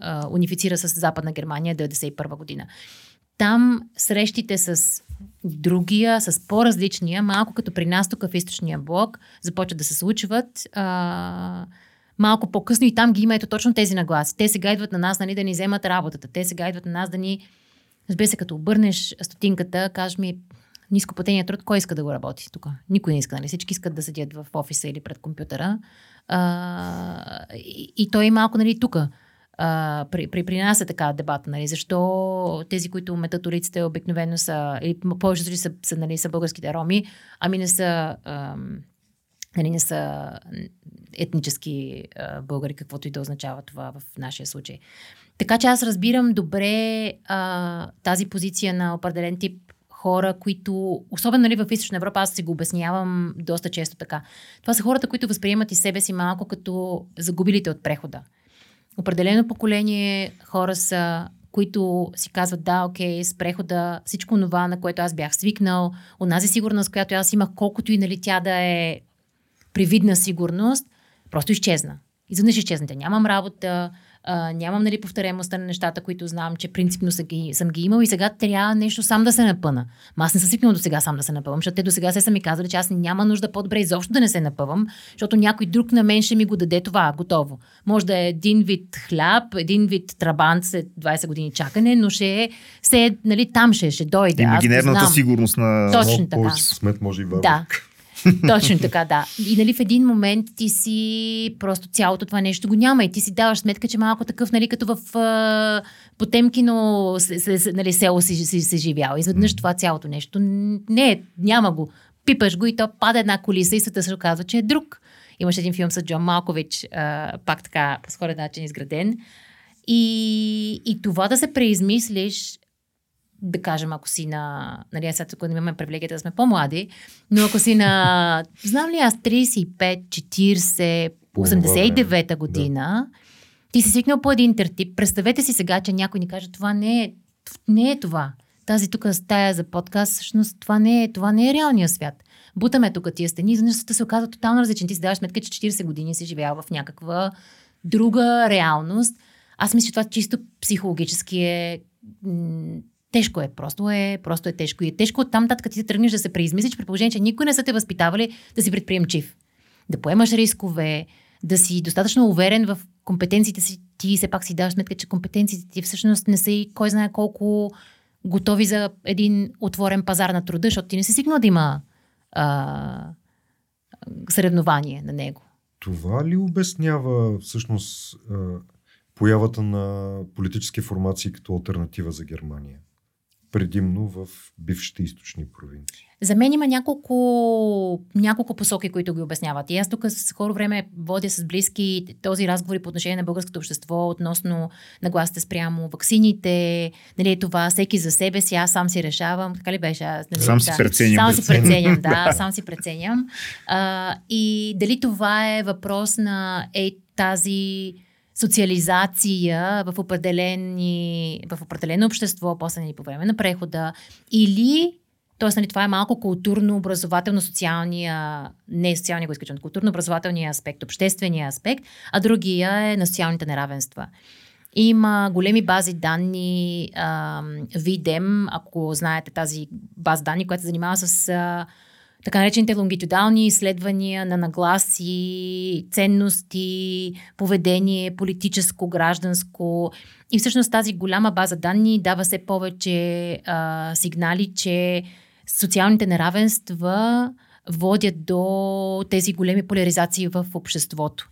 S3: а, унифицира с Западна Германия 1991 година. Там срещите с другия, с по-различния, малко като при нас тук в източния блок, започват да се случват. А, малко по-късно и там ги има ето точно тези нагласи. Те сега идват на нас нали, да ни вземат работата. Те сега идват на нас да ни... Разбира се, като обърнеш стотинката, кажеш ми нископлатения труд, кой иска да го работи тук? Никой не иска, нали? Всички искат да седят в офиса или пред компютъра. А, и, и той е малко, нали, тук. Uh, при, при, при нас е така дебата, нали? Защо тези, които метат улиците, обикновено са, или повечето са, са, нали, са българските роми, ами не са, ам, нали, не са етнически а, българи, каквото и да означава това в нашия случай. Така че аз разбирам добре а, тази позиция на определен тип хора, които, особено нали, в Източна Европа, аз си го обяснявам доста често така. Това са хората, които възприемат и себе си малко като загубилите от прехода определено поколение хора са, които си казват, да, окей, с прехода, всичко това, на което аз бях свикнал, онази сигурност, която аз имах, колкото и нали, тя да е привидна сигурност, просто изчезна. Изведнъж изчезна. Нямам работа, а, нямам нали, повторяемостта на нещата, които знам, че принципно са ги, съм ги имал и сега трябва нещо сам да се напъна. Ма аз не съм свикнал до сега сам да се напъвам, защото те до сега се са ми казали, че аз няма нужда по-добре изобщо да не се напъвам, защото някой друг на мен ще ми го даде това, готово. Може да е един вид хляб, един вид трабант след 20 години чакане, но ще е, се, нали, там ще, ще дойде.
S4: Имагинерната сигурност на...
S3: Точно така.
S2: Смет може и
S3: Да, Точно така, да. И нали в един момент ти си просто цялото това нещо го няма и ти си даваш сметка, че малко такъв, нали, като в а, Потемкино с, с, нали, село си, си, си живял. Изведнъж mm. това цялото нещо не, няма го. Пипаш го и то пада една колиса и света се оказва, че е друг. Имаше един филм с Джон Малкович, а, пак така по сходен начин изграден. И, и това да се преизмислиш да кажем, ако си на, нали, сега тук имаме привилегията да сме по-млади, но ако си на, знам ли аз, 35, 40, 89-та година, да. ти си свикнал по един тертип. Представете си сега, че някой ни каже, това не е, не е това. Тази тук стая за подкаст, всъщност това не е, това не е реалния свят. Бутаме тук тия стени, изведнъж се оказва тотално различен. Ти си даваш сметка, че 40 години си живял в някаква друга реалност. Аз мисля, че това чисто психологически е Тежко е, просто е, просто е тежко. И е тежко оттам татък ти да тръгнеш да се преизмислиш, при положение, че никой не са те възпитавали да си предприемчив. Да поемаш рискове, да си достатъчно уверен в компетенциите си. Ти все пак си даваш сметка, че компетенциите ти всъщност не са и кой знае колко готови за един отворен пазар на труда, защото ти не си сигнал да има а, съревнование на него.
S2: Това ли обяснява всъщност появата на политически формации като альтернатива за Германия? Предимно в бившите източни провинции?
S3: За мен има няколко, няколко посоки, които ги обясняват. И аз тук с хора време водя с близки този разговори по отношение на българското общество относно нагласите спрямо ваксините, нали, това всеки за себе си, аз сам си решавам, така ли беше? Аз, нали,
S4: сам да, си преценям.
S3: Сам си преценям, да, сам си преценям. А, и дали това е въпрос на е, тази социализация в, определени, в определено общество, после нали, по време на прехода, или Тоест, нали, това е малко културно-образователно-социалния, не социалния го изключвам, културно-образователния аспект, обществения аспект, а другия е на социалните неравенства. Има големи бази данни, Видем, ако знаете тази база данни, която се занимава с така наречените лонгитюдални изследвания на нагласи, ценности, поведение, политическо, гражданско. И всъщност тази голяма база данни дава все повече а, сигнали, че социалните неравенства водят до тези големи поляризации в обществото.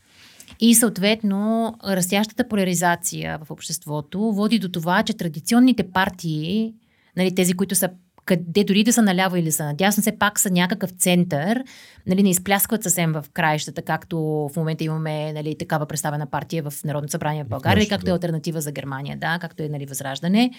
S3: И съответно, растящата поляризация в обществото води до това, че традиционните партии, нали, тези, които са къде дори да са наляво или са надясно, все пак са някакъв център, нали, не изпляскват съвсем в краищата, както в момента имаме нали, такава представена партия в Народното събрание в България, както е альтернатива за Германия, да, както е нали, Възраждане.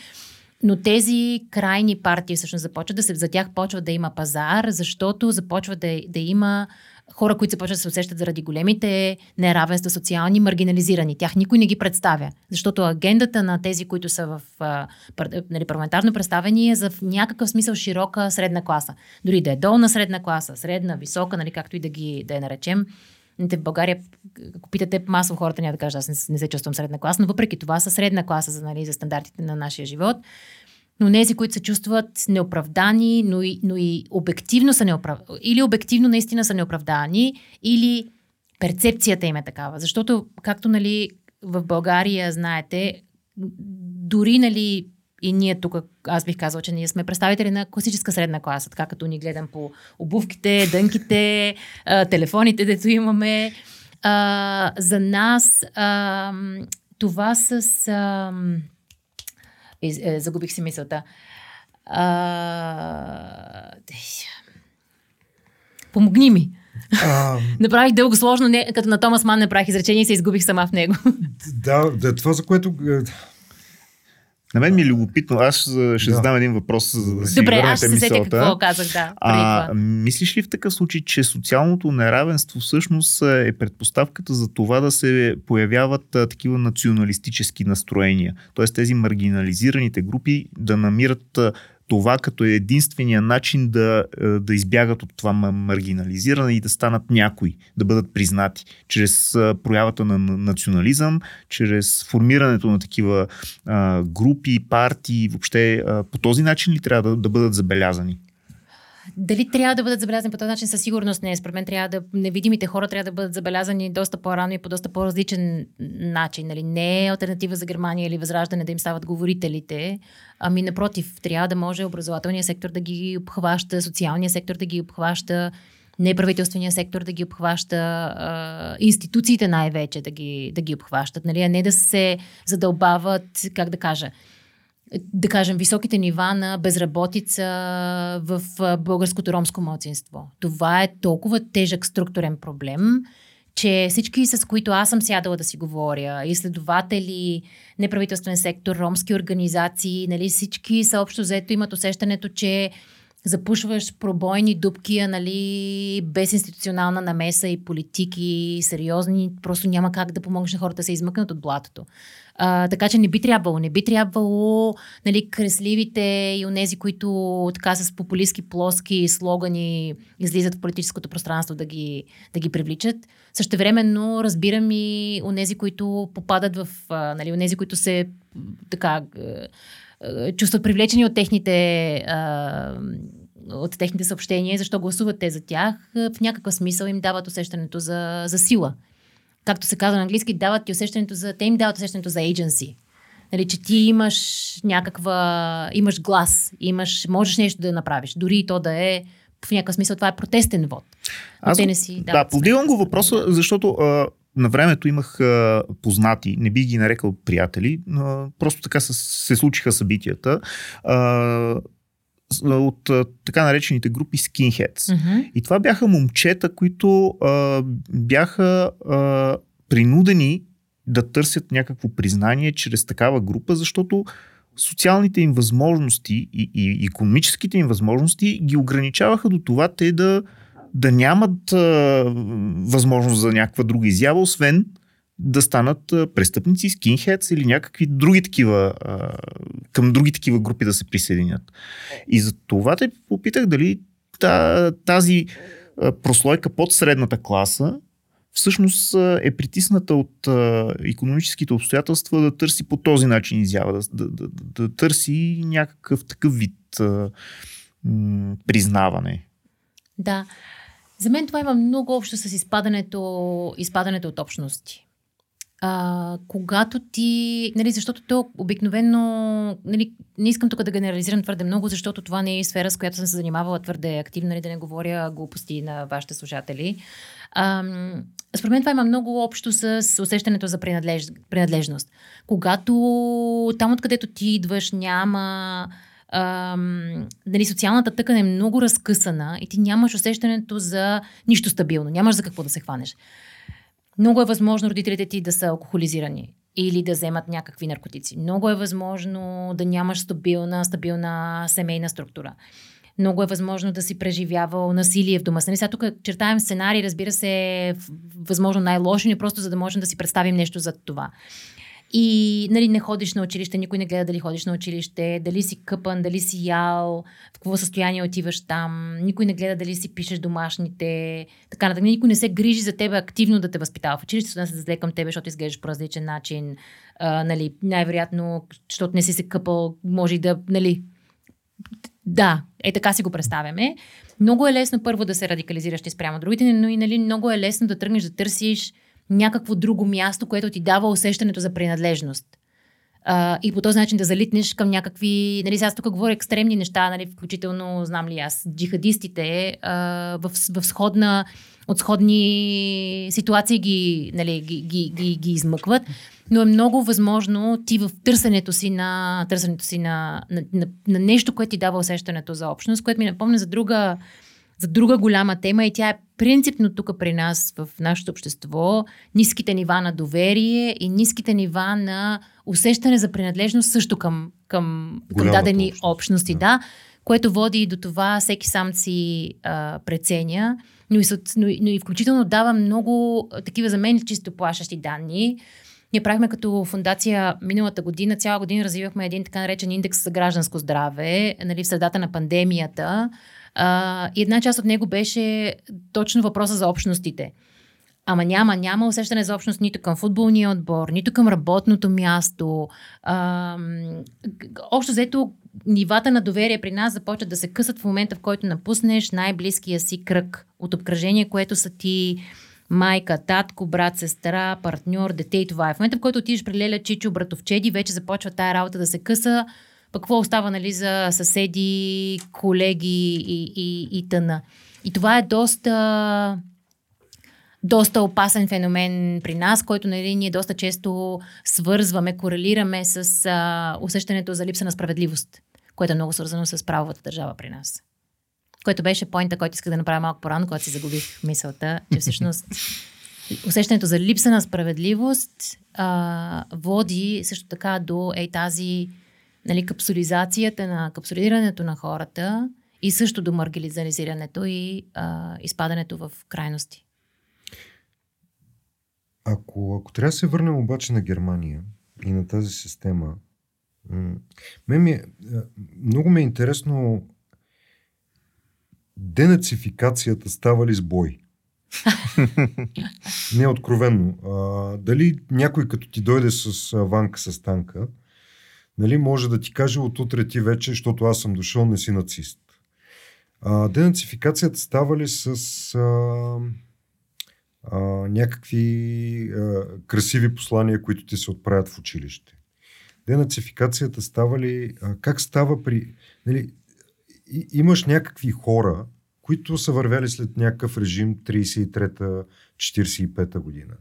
S3: Но тези крайни партии всъщност започват да се, за тях почва да има пазар, защото започва да, да има хора, които започват да се усещат заради големите неравенства, социални, маргинализирани. Тях никой не ги представя. Защото агендата на тези, които са в нали, парламентарно представени е за в някакъв смисъл широка средна класа. Дори да е долна средна класа, средна, висока, нали, както и да ги да я наречем. В България, ако питате масово хората, няма да кажа, аз не, не се чувствам средна класа, но въпреки това са средна класа за, нали, за стандартите на нашия живот но нези, които се чувстват неоправдани, но и, но и обективно са неоправдани, или обективно наистина са неоправдани, или перцепцията им е такава. Защото, както нали, в България, знаете, дори нали, и ние тук, аз бих казала, че ние сме представители на класическа средна класа, така като ни гледам по обувките, дънките, телефоните, дето имаме. А, за нас а, това с... А, е, загубих си мисълта. А... Помогни ми. А... Направих дълго сложно, не, като на Томас Ман направих изречение и се изгубих сама в него.
S2: Да, да това за което е,
S4: на мен ми е любопитно. Аз ще да. задам един въпрос, за да си
S3: Добре, аз ще се сетя какво казах, да.
S4: А, мислиш ли в такъв случай, че социалното неравенство всъщност е предпоставката за това да се появяват а, такива националистически настроения? Тоест тези маргинализираните групи да намират а, това като е единствения начин да, е, да избягат от това маргинализиране и да станат някои, да бъдат признати. Чрез е, проявата на национализъм, чрез формирането на такива групи, партии, въобще по този начин ли трябва да, да бъдат забелязани?
S3: Дали трябва да бъдат забелязани по този начин? Със сигурност не. Според мен трябва да, невидимите хора трябва да бъдат забелязани доста по-рано и по доста по-различен начин. Нали? Не е альтернатива за Германия или възраждане да им стават говорителите, ами напротив, трябва да може образователния сектор да ги обхваща, социалния сектор да ги обхваща, неправителствения сектор да ги обхваща, институциите най-вече да ги, да ги обхващат, нали? а не да се задълбават, как да кажа, да кажем, високите нива на безработица в българското ромско младсинство. Това е толкова тежък структурен проблем, че всички, с които аз съм сядала да си говоря, изследователи, неправителствен сектор, ромски организации, нали, всички са общо взето имат усещането, че запушваш пробойни дубки, нали, без институционална намеса и политики сериозни, просто няма как да помогнеш на хората да се измъкнат от блатото. А, така че не би трябвало, не би трябвало нали, кресливите и онези, които така с популистски плоски слогани излизат в политическото пространство да ги, да ги привличат. Същевременно разбирам и онези, които попадат в, а, нали, онези, които се така чувстват привлечени от техните а, от техните съобщения, защо гласуват те за тях, в някакъв смисъл им дават усещането за, за сила както се казва на английски, дават ти усещането за, те им дават усещането за agency. Нали, че ти имаш някаква, имаш глас, имаш, можеш нещо да направиш, дори и то да е в някакъв смисъл това е протестен вод.
S4: Аз, те не си да, подивам го въпроса, защото а, на времето имах а, познати, не би ги нарекал приятели, но просто така се, се случиха събитията. А, от така наречените групи skinheads. Mm-hmm. И това бяха момчета, които а, бяха а, принудени да търсят някакво признание чрез такава група, защото социалните им възможности и, и економическите им възможности ги ограничаваха до това те да, да нямат а, възможност за някаква друга изява, освен да станат престъпници, скинхедс или някакви други такива, към други такива групи да се присъединят. И за това те попитах дали тази прослойка под средната класа всъщност е притисната от економическите обстоятелства да търси по този начин изява, да, да, да, да търси някакъв такъв вид признаване.
S3: Да. За мен това има много общо с изпадането, изпадането от общности а, когато ти, нали, защото то обикновено, нали, не искам тук да генерализирам твърде много, защото това не е сфера, с която съм се занимавала твърде активно, нали, да не говоря глупости на вашите слушатели. А, според мен това има много общо с усещането за принадлеж, принадлежност. Когато там, откъдето ти идваш, няма ам, нали, социалната тъкан е много разкъсана и ти нямаш усещането за нищо стабилно, нямаш за какво да се хванеш. Много е възможно родителите ти да са алкохолизирани или да вземат някакви наркотици. Много е възможно да нямаш стабилна, стабилна семейна структура. Много е възможно да си преживявал насилие в дома. Нали, сега тук чертаем сценарий, разбира се, възможно най-лошо, не просто за да можем да си представим нещо за това. И нали, не ходиш на училище, никой не гледа дали ходиш на училище, дали си къпан, дали си ял, в какво състояние отиваш там, никой не гледа дали си пишеш домашните, така нататък. Никой не се грижи за тебе активно да те възпитава в училище, да се зле към тебе, защото изглеждаш по различен начин. А, нали, най-вероятно, защото не си се къпал, може и да, нали, да, е така си го представяме. Много е лесно първо да се радикализираш ти спрямо другите, но и нали, много е лесно да тръгнеш да търсиш някакво друго място, което ти дава усещането за принадлежност. Uh, и по този начин да залитнеш към някакви, нали, сега тук говоря екстремни неща, нали, включително, знам ли аз, джихадистите uh, в, в сходна, от сходни ситуации ги, нали, ги, ги, ги, ги измъкват, но е много възможно ти в търсенето си на, търсенето си на, на, на, на нещо, което ти дава усещането за общност, което ми напомня за друга за друга голяма тема и тя е принципно тук при нас в нашето общество. Ниските нива на доверие и ниските нива на усещане за принадлежност също към, към, към дадени общност. общности. Да. да, което води и до това всеки сам си а, преценя, но и, но, но и включително дава много такива за мен чисто плашащи данни. Ние правихме като фундация миналата година, цяла година развивахме един така наречен индекс за гражданско здраве, нали, в средата на пандемията. А, и една част от него беше точно въпроса за общностите. Ама няма, няма усещане за общност нито към футболния отбор, нито към работното място. А, общо взето, нивата на доверие при нас започват да се късат в момента, в който напуснеш най-близкия си кръг от обкръжение, което са ти майка, татко, брат, сестра, партньор, дете и това е. В момента, в който отидеш при Леля, Чичо, братовчеди, вече започва тая работа да се къса пък какво остава нали, за съседи, колеги и, и, и тъна. И това е доста доста опасен феномен при нас, който нали, ние доста често свързваме, корелираме с а, усещането за липса на справедливост, което е много свързано с правовата държава при нас. Което беше поинта, който исках да направя малко по-рано, когато си загубих мисълта, че всъщност усещането за липса на справедливост а, води също така до ей тази нали, капсулизацията на капсулирането на хората и също до маргинализирането и а, изпадането в крайности.
S2: Ако, ако трябва да се върнем обаче на Германия и на тази система, м- ми е, много ми е интересно денацификацията става ли с бой? Не откровенно. А, дали някой като ти дойде с ванка с танка, нали, може да ти каже от утре ти вече, защото аз съм дошъл, не си нацист. А, денацификацията става ли с а, а, някакви а, красиви послания, които ти се отправят в училище? Денацификацията става ли... А, как става при... Нали, и, имаш някакви хора, които са вървяли след някакъв режим 33-та, 45-та година.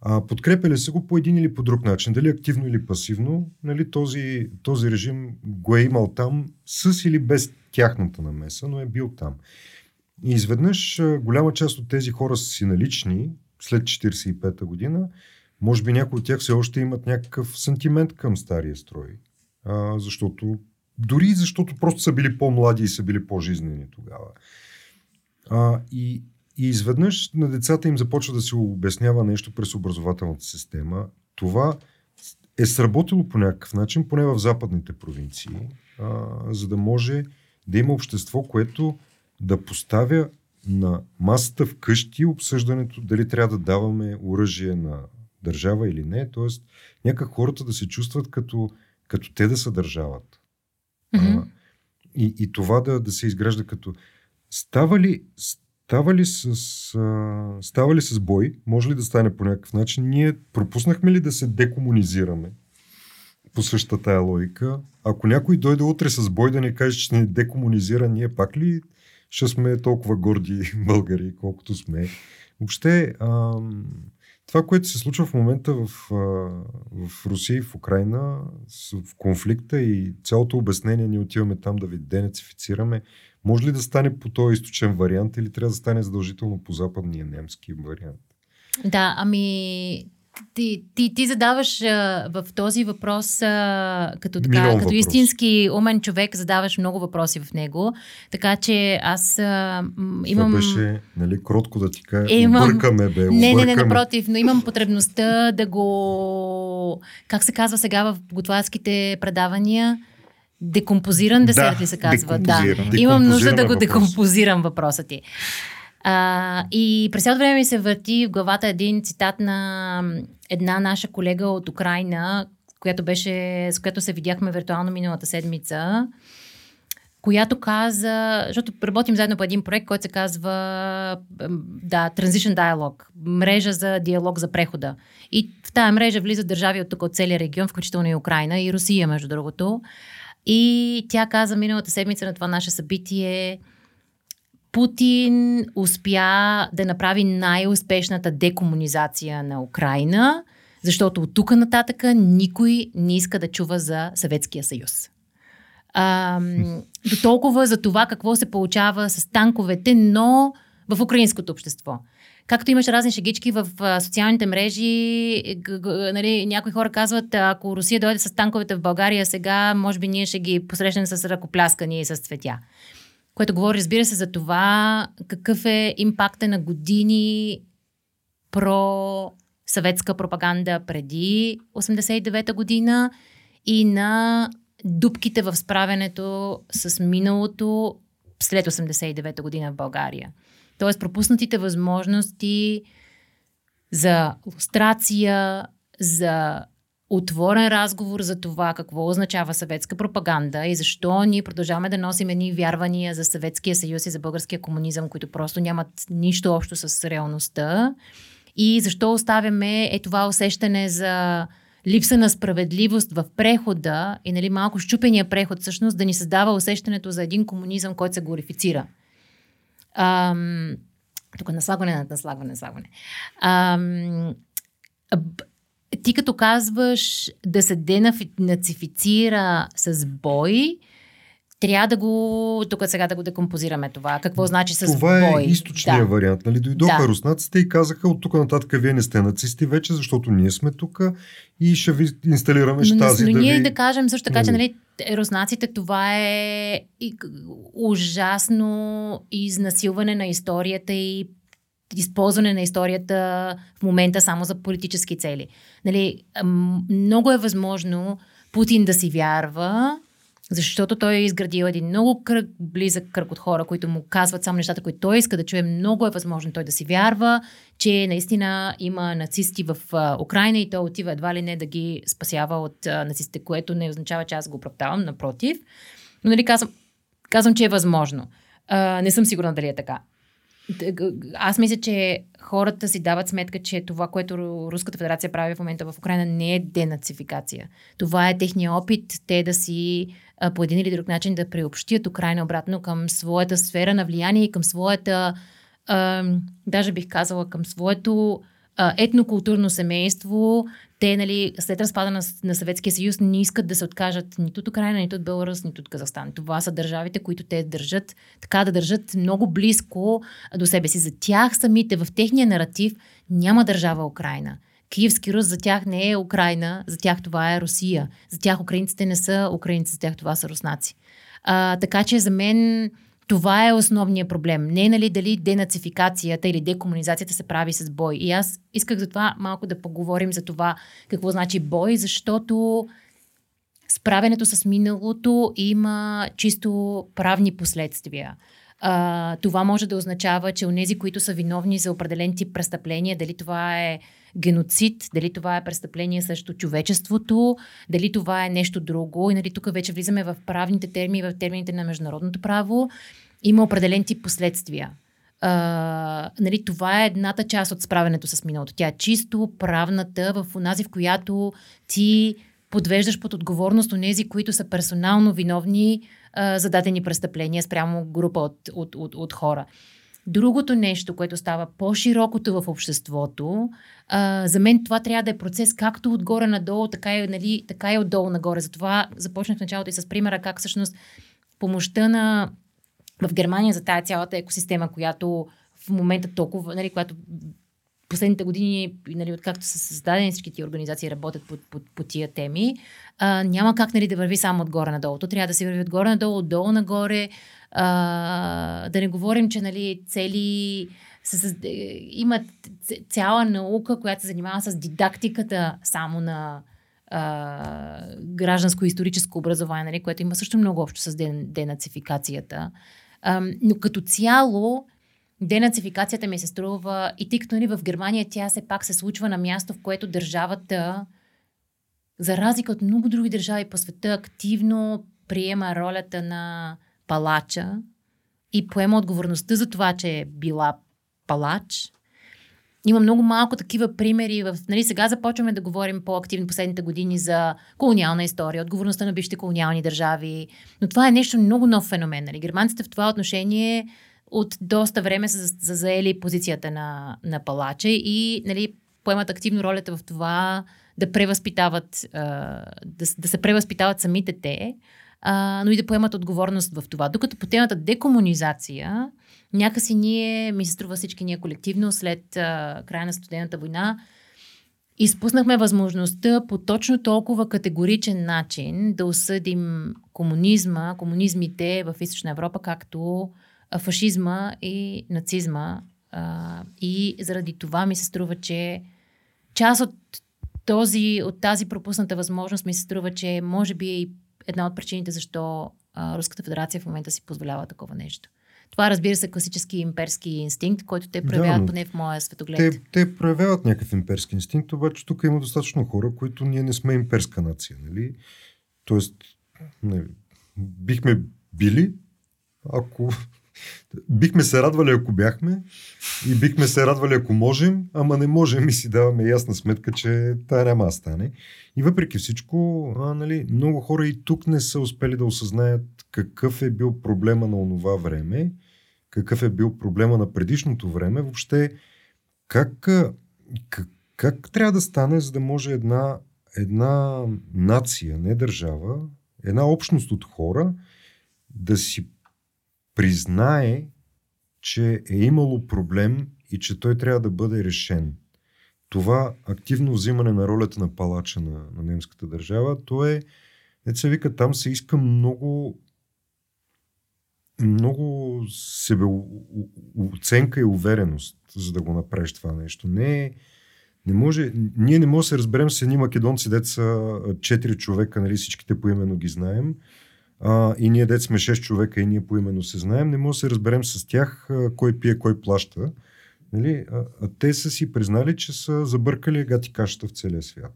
S2: А, подкрепили са го по един или по друг начин, дали активно или пасивно, нали, този, този режим го е имал там с или без тяхната намеса, но е бил там. И изведнъж голяма част от тези хора са си налични след 45-та година, може би някои от тях все още имат някакъв сантимент към стария строй, а, защото дори защото просто са били по-млади и са били по-жизнени тогава. А, и, и изведнъж на децата им започва да се обяснява нещо през образователната система. Това е сработило по някакъв начин, поне в западните провинции, а, за да може да има общество, което да поставя на масата вкъщи обсъждането дали трябва да даваме оръжие на държава или не. Тоест, някак хората да се чувстват като, като те да са държавата. Mm-hmm. А, и, и това да, да се изгражда като... Става ли, Става ли, с, а, става ли с бой? Може ли да стане по някакъв начин? Ние пропуснахме ли да се декомунизираме? По същата тая логика. Ако някой дойде утре с бой да ни каже, че ни декомунизира, ние пак ли ще сме толкова горди българи, колкото сме? Въобще, ам, това, което се случва в момента в, а, в Русия и в Украина, в конфликта и цялото обяснение, ние отиваме там да ви денацифицираме, може ли да стане по този източен вариант или трябва да стане задължително по западния немски вариант?
S3: Да, ами ти, ти, ти задаваш а, в този въпрос а, като, така,
S2: Милион
S3: като
S2: въпрос.
S3: истински умен човек, задаваш много въпроси в него. Така че аз а, м, имам...
S2: Това беше, нали, кротко да ти кажа,
S3: имам-
S2: объркаме, бе,
S3: Не, не, не,
S2: объркаме.
S3: напротив, но имам потребността да го... Как се казва сега в готварските предавания? Декомпозиран десерт
S4: Да,
S3: ли се казва? Да. Имам нужда да го
S2: Декомпозираме въпрос.
S3: декомпозирам въпроса ти. А, и през цялото време ми се върти в главата един цитат на една наша колега от Украина, която беше, с която се видяхме виртуално миналата седмица, която каза, защото работим заедно по един проект, който се казва да, Transition Dialogue, мрежа за диалог за прехода. И в тази мрежа влизат държави от тук, от целия регион, включително и Украина и Русия, между другото. И тя каза миналата седмица на това наше събитие, Путин успя да направи най-успешната декомунизация на Украина, защото от тук нататъка никой не иска да чува за Съветския съюз. До толкова за това какво се получава с танковете, но в украинското общество. Както имаш разни шегички в а, социалните мрежи, г- г- нали, някои хора казват, ако Русия дойде с танковете в България сега, може би ние ще ги посрещнем с ръкопляскания и с цветя което говори, разбира се, за това какъв е импакта на години про съветска пропаганда преди 89-та година и на дупките в справянето с миналото след 89-та година в България. Тоест пропуснатите възможности за лустрация, за отворен разговор за това какво означава съветска пропаганда и защо ние продължаваме да носим едни вярвания за Съветския съюз и за българския комунизъм, които просто нямат нищо общо с реалността. И защо оставяме е това усещане за липса на справедливост в прехода и нали, малко щупения преход всъщност да ни създава усещането за един комунизъм, който се глорифицира. Ам, тук наслагване над наслагване, наслагване. Ам, б- ти като казваш да се денацифицира с бой, трябва да го, тук сега да го декомпозираме това. Какво значи с
S2: Това
S3: бой?
S2: е източния
S3: да.
S2: вариант. Нали? Дойдоха
S3: Да.
S2: руснаците и казаха от тук нататък вие не сте нацисти вече, защото ние сме тук и ще ви инсталираме
S3: Но, но,
S2: тази
S3: но
S2: да
S3: ние
S2: ви...
S3: да кажем също така, че
S2: Нали?
S3: Руснаците това е ужасно изнасилване на историята и използване на историята в момента само за политически цели. Нали, много е възможно Путин да си вярва, защото той е изградил един много кръг, близък кръг от хора, които му казват само нещата, които той иска да чуе. Много е възможно той да си вярва, че наистина има нацисти в Украина и той отива едва ли не да ги спасява от а, нацистите, което не означава, че аз го оправдавам, напротив. Но нали казвам, казвам, че е възможно. А, не съм сигурна дали е така. Аз мисля, че хората си дават сметка, че това, което Ру- Руската федерация прави в момента в Украина, не е денацификация. Това е техния опит те да си по един или друг начин да приобщят Украина обратно към своята сфера на влияние и към своята, даже бих казала, към своето етнокултурно семейство. Те, нали, след разпада на, на Съветския съюз, не искат да се откажат нито от Украина, нито от Беларус, нито от Казахстан. Това са държавите, които те държат, така да държат много близко до себе си. За тях самите, в техния наратив, няма държава Украина. Киевски Рус за тях не е Украина, за тях това е Русия. За тях украинците не са украинци, за тях това са руснаци. А, така че за мен това е основният проблем. Не е нали дали денацификацията или декомунизацията се прави с бой. И аз исках за това малко да поговорим за това какво значи бой, защото справянето с миналото има чисто правни последствия. А, това може да означава, че онези, които са виновни за определен тип престъпления, дали това е геноцид, дали това е престъпление срещу човечеството, дали това е нещо друго. И нали, тук вече влизаме в правните термини, в термините на международното право. Има определен тип последствия. а, нали, това е едната част от справянето с миналото. Тя е чисто правната, в онази, в която ти подвеждаш под отговорност онези, които са персонално виновни а, за дадени престъпления спрямо група от, от, от, от хора. Другото нещо, което става по-широкото в обществото, а, за мен това трябва да е процес както отгоре надолу, така и, нали, така и отдолу нагоре. Затова започнах в началото и с примера как всъщност помощта на в Германия за тая цялата екосистема, която в момента толкова, нали, която последните години, нали, откакто са създадени всички тия организации, работят по, по, по тия теми, а, няма как нали, да върви само отгоре надолу. То трябва да се върви отгоре надолу, отдолу нагоре. А, да не говорим, че нали, цели се, имат цяла наука, която се занимава с дидактиката само на а, гражданско-историческо образование, нали, което има също много общо с денацификацията. А, но като цяло, денацификацията ми се струва, и тъй като нали, в Германия тя все пак се случва на място, в което държавата, за разлика от много други държави по света, активно приема ролята на палача и поема отговорността за това, че е била палач. Има много малко такива примери. В, нали, сега започваме да говорим по-активно последните години за колониална история, отговорността на бившите колониални държави. Но това е нещо много нов феномен. Нали. Германците в това отношение от доста време са, са заели позицията на, на палача и нали, поемат активно ролята в това да превъзпитават, да, да се превъзпитават самите те, но и да поемат отговорност в това. Докато по темата декомунизация, някакси ние, ми се струва всички ние колективно, след края на студената война, изпуснахме възможността по точно толкова категоричен начин да осъдим комунизма, комунизмите в Източна Европа, както фашизма и нацизма. А, и заради това ми се струва, че част от, този, от тази пропусната възможност ми се струва, че може би е една от причините защо а, Руската федерация в момента си позволява такова нещо. Това, разбира се, класически имперски инстинкт, който те проявяват да, поне в моя светоглед.
S2: Те, те проявяват някакъв имперски инстинкт, обаче тук има достатъчно хора, които ние не сме имперска нация. Нали? Тоест, не, бихме били, ако Бихме се радвали, ако бяхме и бихме се радвали, ако можем, ама не можем и си даваме ясна сметка, че тая няма да стане. И въпреки всичко, а, нали, много хора и тук не са успели да осъзнаят какъв е бил проблема на онова време, какъв е бил проблема на предишното време, въобще как, как, как трябва да стане, за да може една, една нация, не държава, една общност от хора да си признае, че е имало проблем и че той трябва да бъде решен. Това активно взимане на ролята на палача на, на немската държава, то е, не се вика, там се иска много много себе оценка и увереност, за да го направиш това нещо. Не, не може, ние не можем да се разберем с едни македонци, деца четири човека, нали, всичките поименно ги знаем, а, и ние дет сме 6 човека и ние поименно се знаем, не може да се разберем с тях а, кой пие, кой плаща. Нали? А, а те са си признали, че са забъркали гати кашата в целия свят.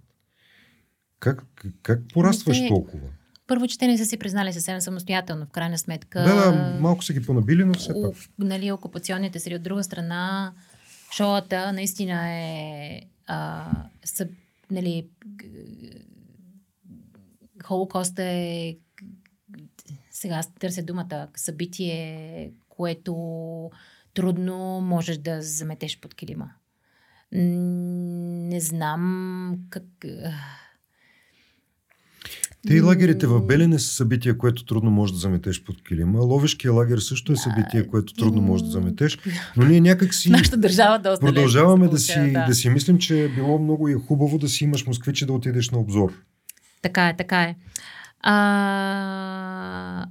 S2: Как, как порастваш те... толкова?
S3: Първо, че те не са си признали съвсем самостоятелно, в крайна сметка.
S2: Да, да, малко са ги понабили, но все пак.
S3: Нали, окупационните среди от друга страна, шоата наистина е а, са, нали, Холокоста е сега аз търся думата, събитие, което трудно можеш да заметеш под килима. Не знам как...
S2: Те и лагерите в Белене са събития, което трудно можеш да заметеш под килима. Ловешкия лагер също е събитие, което трудно можеш да заметеш. Но ние някак си
S3: Нашата държава доста
S2: продължаваме да, си, да. да си мислим, че е било много и хубаво да си имаш москвичи да отидеш на обзор.
S3: Така е, така е. А...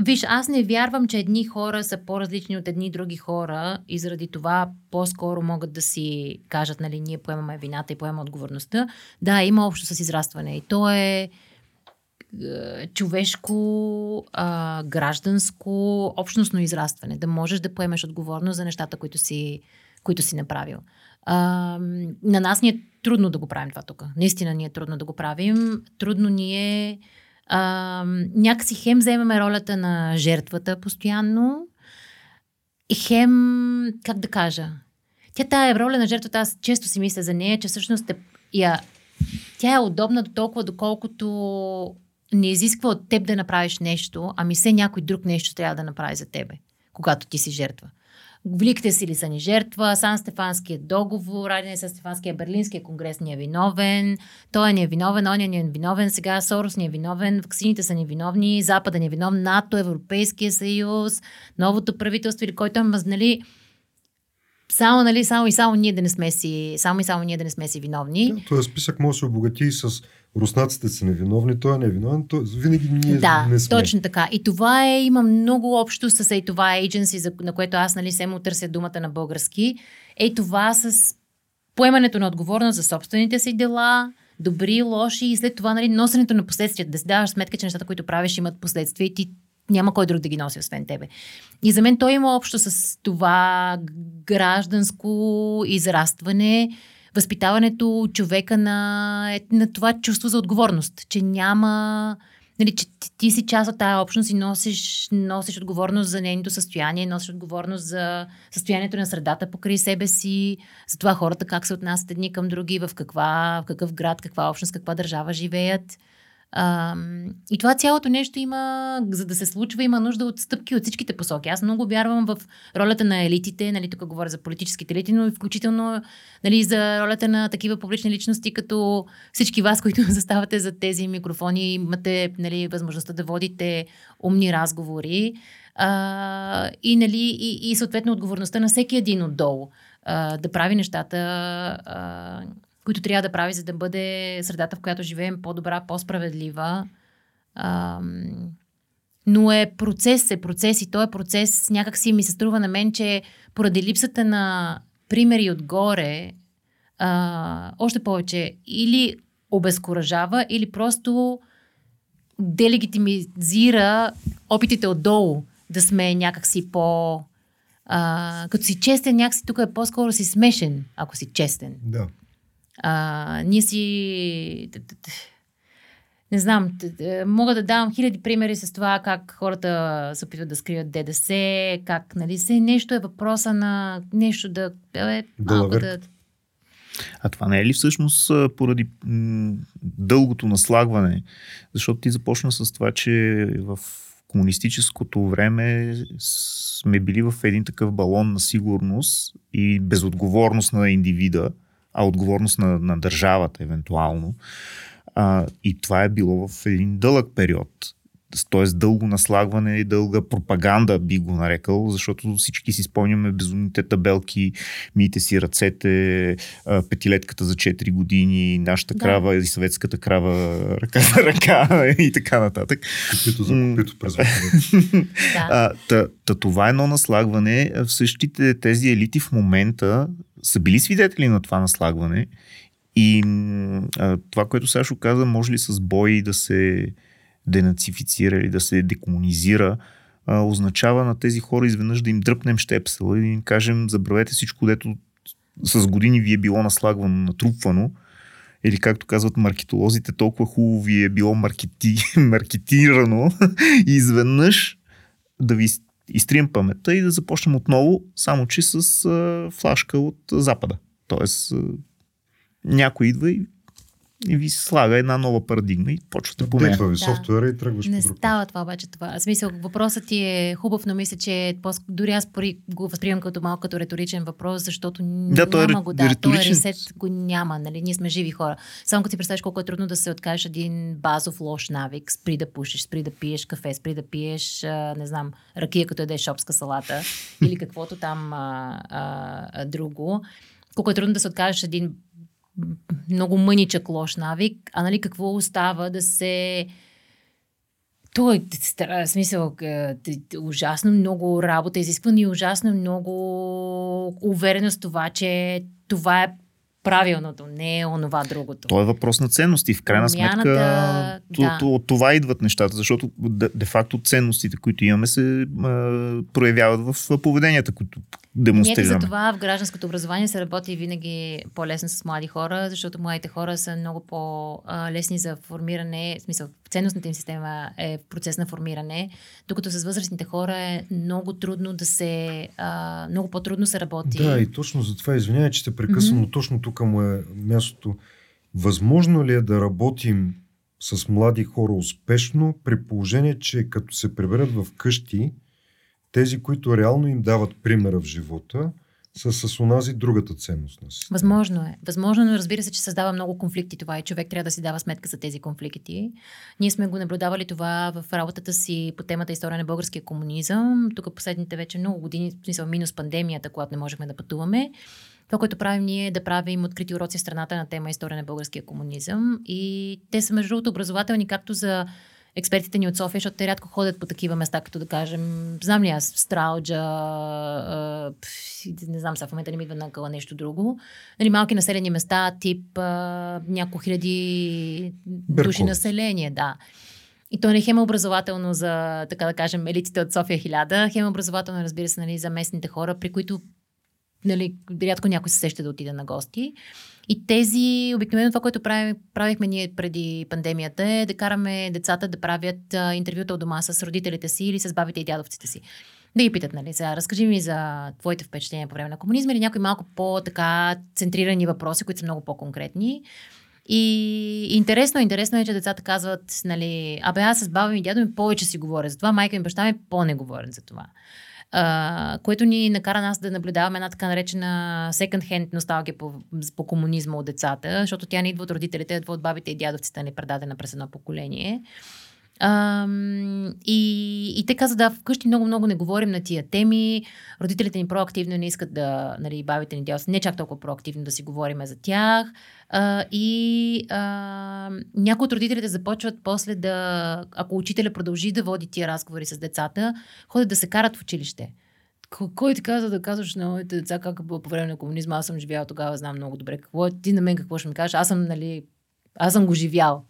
S3: Виж, аз не вярвам, че едни хора са по-различни от едни други хора и заради това по-скоро могат да си кажат, нали, ние поемаме вината и поемаме отговорността. Да, има общо с израстване и то е, е човешко, а, гражданско, общностно израстване. Да можеш да поемеш отговорност за нещата, които си, които си направил. На нас ни е трудно да го правим това тук. Наистина ни е трудно да го правим. Трудно ни е а, някакси хем вземаме ролята на жертвата постоянно хем, как да кажа, тя тая роля на жертвата, аз често си мисля за нея, че всъщност е, я, тя е удобна до толкова, доколкото не изисква от теб да направиш нещо, ами все някой друг нещо трябва да направи за тебе, когато ти си жертва. Великите сили са ни жертва, Сан Стефанския договор, Радине Сан Стефанския Берлинския конгрес ни е виновен, той ни е виновен, оня ни е виновен, сега Сорос ни е виновен, ваксините са ни виновни, Запада ни е виновен, НАТО, Европейския съюз, новото правителство или който е нали, само, нали, само и само ние да не сме си, само и само ние да не сме си виновни.
S2: Да, този списък може да се обогати и с руснаците са невиновни, той е невиновен, той, винаги ние
S3: да,
S2: не сме.
S3: точно така. И това е, има много общо с ей това agency, на което аз нали се му търся думата на български. Ей това с поемането на отговорност за собствените си дела, добри, лоши и след това нали, носенето на последствията, да си даваш сметка, че нещата, които правиш, имат последствия и ти няма кой друг да ги носи, освен тебе. И за мен той има общо с това гражданско израстване, възпитаването човека на, на това чувство за отговорност, че няма нали, че ти, си част от тая общност и носиш, носиш отговорност за нейното състояние, носиш отговорност за състоянието на средата покрай себе си, за това хората как се отнасят едни към други, в, каква, в какъв град, каква общност, каква държава живеят. А, и това цялото нещо има, за да се случва, има нужда от стъпки от всичките посоки. Аз много вярвам в ролята на елитите, нали, тук говоря за политическите елити, но включително нали, за ролята на такива публични личности, като всички вас, които заставате за тези микрофони, имате нали, възможността да водите умни разговори. А, и, нали, и, и съответно отговорността на всеки един отдолу а, да прави нещата а, които трябва да прави, за да бъде средата, в която живеем по-добра, по-справедлива. Ам, но е процес, е процес и този е процес някак си ми се струва на мен, че поради липсата на примери отгоре, а, още повече или обезкуражава, или просто делегитимизира опитите отдолу да сме някакси по... А, като си честен, някакси тук е по-скоро си смешен, ако си честен.
S2: Да.
S3: А, ние си... Не знам, мога да давам хиляди примери с това как хората се опитват да скрият ДДС, как, нали, се нещо е въпроса на нещо да... Е, малко да...
S4: А това не е ли всъщност поради м- дългото наслагване? Защото ти започна с това, че в комунистическото време сме били в един такъв балон на сигурност и безотговорност на индивида, а отговорност на, на държавата, евентуално. А, и това е било в един дълъг период. Т.е. дълго наслагване и дълга пропаганда би го нарекал, защото всички си спомняме безумните табелки, миите си ръцете, петилетката за 4 години, нашата да. крава и съветската крава ръка за ръка и така нататък.
S2: Копито за копито през
S3: да.
S4: та, та, това е едно наслагване. В същите тези елити в момента са били свидетели на това наслагване. И а, това, което Сашо каза, може ли с бой да се денацифицира или да се декомунизира, а, означава на тези хора изведнъж да им дръпнем щепсела и да им кажем, забравете всичко, дето с години ви е било наслагвано, натрупвано, или както казват маркетолозите, толкова хубаво ви е било маркети, маркетирано и изведнъж да ви изтрием паметта и да започнем отново, само че с а, флашка от Запада. Тоест, а, някой идва и и ви слага една нова парадигма и почвате по нея.
S2: ви да. софтуера и тръгваш
S3: Не
S2: по друг
S3: става това обаче това. В смисъл, въпросът ти е хубав, но мисля, че дори аз пори го възприемам като малко като риторичен въпрос, защото
S4: да,
S3: той
S4: е
S3: няма го. Да,
S4: риторичен...
S3: той ресет го няма. Нали? Ние сме живи хора. Само като си представиш колко е трудно да се откажеш един базов лош навик, спри да пушиш, спри да пиеш кафе, спри да пиеш, а, не знам, ракия, като едеш шопска салата или каквото там а, а, а, друго колко е трудно да се откажеш един много мъничък лош навик, а нали какво остава да се... Той е смисъл е, ужасно много работа изисква и ужасно много увереност в това, че това е правилното, не е онова другото.
S4: То е въпрос на ценности. В крайна Промяната, сметка да. от това идват нещата, защото де-факто ценностите, които имаме, се а, проявяват в поведенията, които демонстрираме.
S3: за това в гражданското образование се работи винаги по-лесно с млади хора, защото младите хора са много по-лесни за формиране, в смисъл, ценностната им система е в процес на формиране, докато с възрастните хора е много трудно да се, а, много по-трудно се работи.
S2: Да, и точно за това извинявай, че те прекъсвам, но точно тук му е мястото. Възможно ли е да работим с млади хора успешно, при положение, че като се приберат в къщи, тези, които реално им дават примера в живота, са с онази другата ценност на системата?
S3: Възможно е. Възможно, е, но разбира се, че създава много конфликти това и човек трябва да си дава сметка за тези конфликти. Ние сме го наблюдавали това в работата си по темата история на българския комунизъм. Тук последните вече много години, в смисъл минус пандемията, когато не можехме да пътуваме. Това, което правим ние е да правим открити уроци в страната на тема история на българския комунизъм. И те са между другото образователни както за експертите ни от София, защото те рядко ходят по такива места, като да кажем, знам ли аз, Страуджа, а, не знам сега, в момента не ми идва на къла нещо друго. Нали, малки населени места, тип а, няколко хиляди души
S2: Берковица.
S3: население, да. И то не е хем образователно за, така да кажем, елитите от София хиляда, хем образователно, разбира се, нали, за местните хора, при които нали, рядко някой се сеща да отиде на гости. И тези, обикновено това, което правим, правихме ние преди пандемията е да караме децата да правят а, интервюта от дома с родителите си или с бабите и дядовците си. Да ги питат, нали, сега разкажи ми за твоите впечатления по време на комунизма или някои малко по-така центрирани въпроси, които са много по-конкретни. И интересно, интересно е, че децата казват, нали, абе аз с баба ми и дядо ми повече си говоря за това, майка ми и баща ми по-не говорят за това. Което ни накара нас да наблюдаваме една така наречена second-hand носталгия по, по комунизма от децата, защото тя не идва от родителите, идва от бабите и дядовците, ни предадена през едно поколение. И, и те каза, да, вкъщи много-много не говорим на тия теми. Родителите ни проактивно не искат да, нали, бабите ни дядовците, не чак толкова проактивно да си говорим за тях. Uh, и uh, някои от родителите започват после да, ако учителя продължи да води тия разговори с децата, ходят да се карат в училище. Кой ти каза да казваш на моите деца как е било по време на комунизма? Аз съм живял тогава, знам много добре какво е. Ти на мен какво ще ми кажеш? Аз съм, нали, аз съм го живял.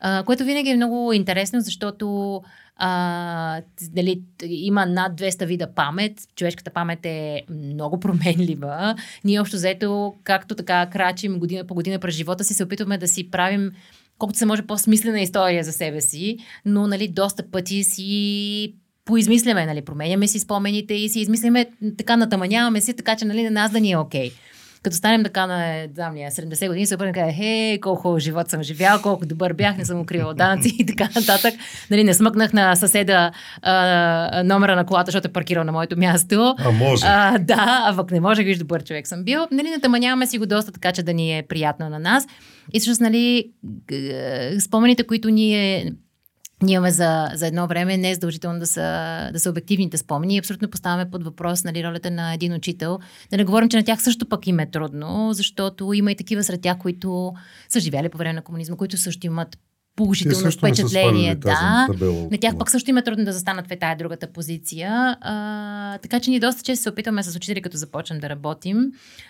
S3: А, което винаги е много интересно, защото а, дали, има над 200 вида памет. Човешката памет е много променлива. Ние общо взето, както така крачим година по година през живота си, се опитваме да си правим колкото се може по-смислена история за себе си, но нали, доста пъти си поизмисляме, нали, променяме си спомените и си измисляме, така натаманяваме си, така че нали, на нас да ни е окей. Като станем така на знам ли, 70 години, се обърнем и кажем, хей, колко хубав живот съм живял, колко добър бях, не съм укривал данъци и така нататък. Нали, не смъкнах на съседа а, номера на колата, защото е паркирал на моето място.
S2: А може.
S3: А, да, а пък не може, виж, добър човек съм бил. Нали, натаманяваме си го доста така, че да ни е приятно на нас. И всъщност, нали, спомените, които ние ние имаме за, за едно време, не е задължително да са, да са обективните спомени. Абсолютно поставяме под въпрос нали, ролята на един учител. Да не говорим, че на тях също пък им е трудно, защото има и такива сред тях, които са живяли по време на комунизма, които също имат
S2: Те
S3: положително впечатление. Да.
S2: табела
S3: На тях пък също им е трудно да застанат в тая другата позиция. А, така че ние доста често се опитваме с учители, като започнем да работим,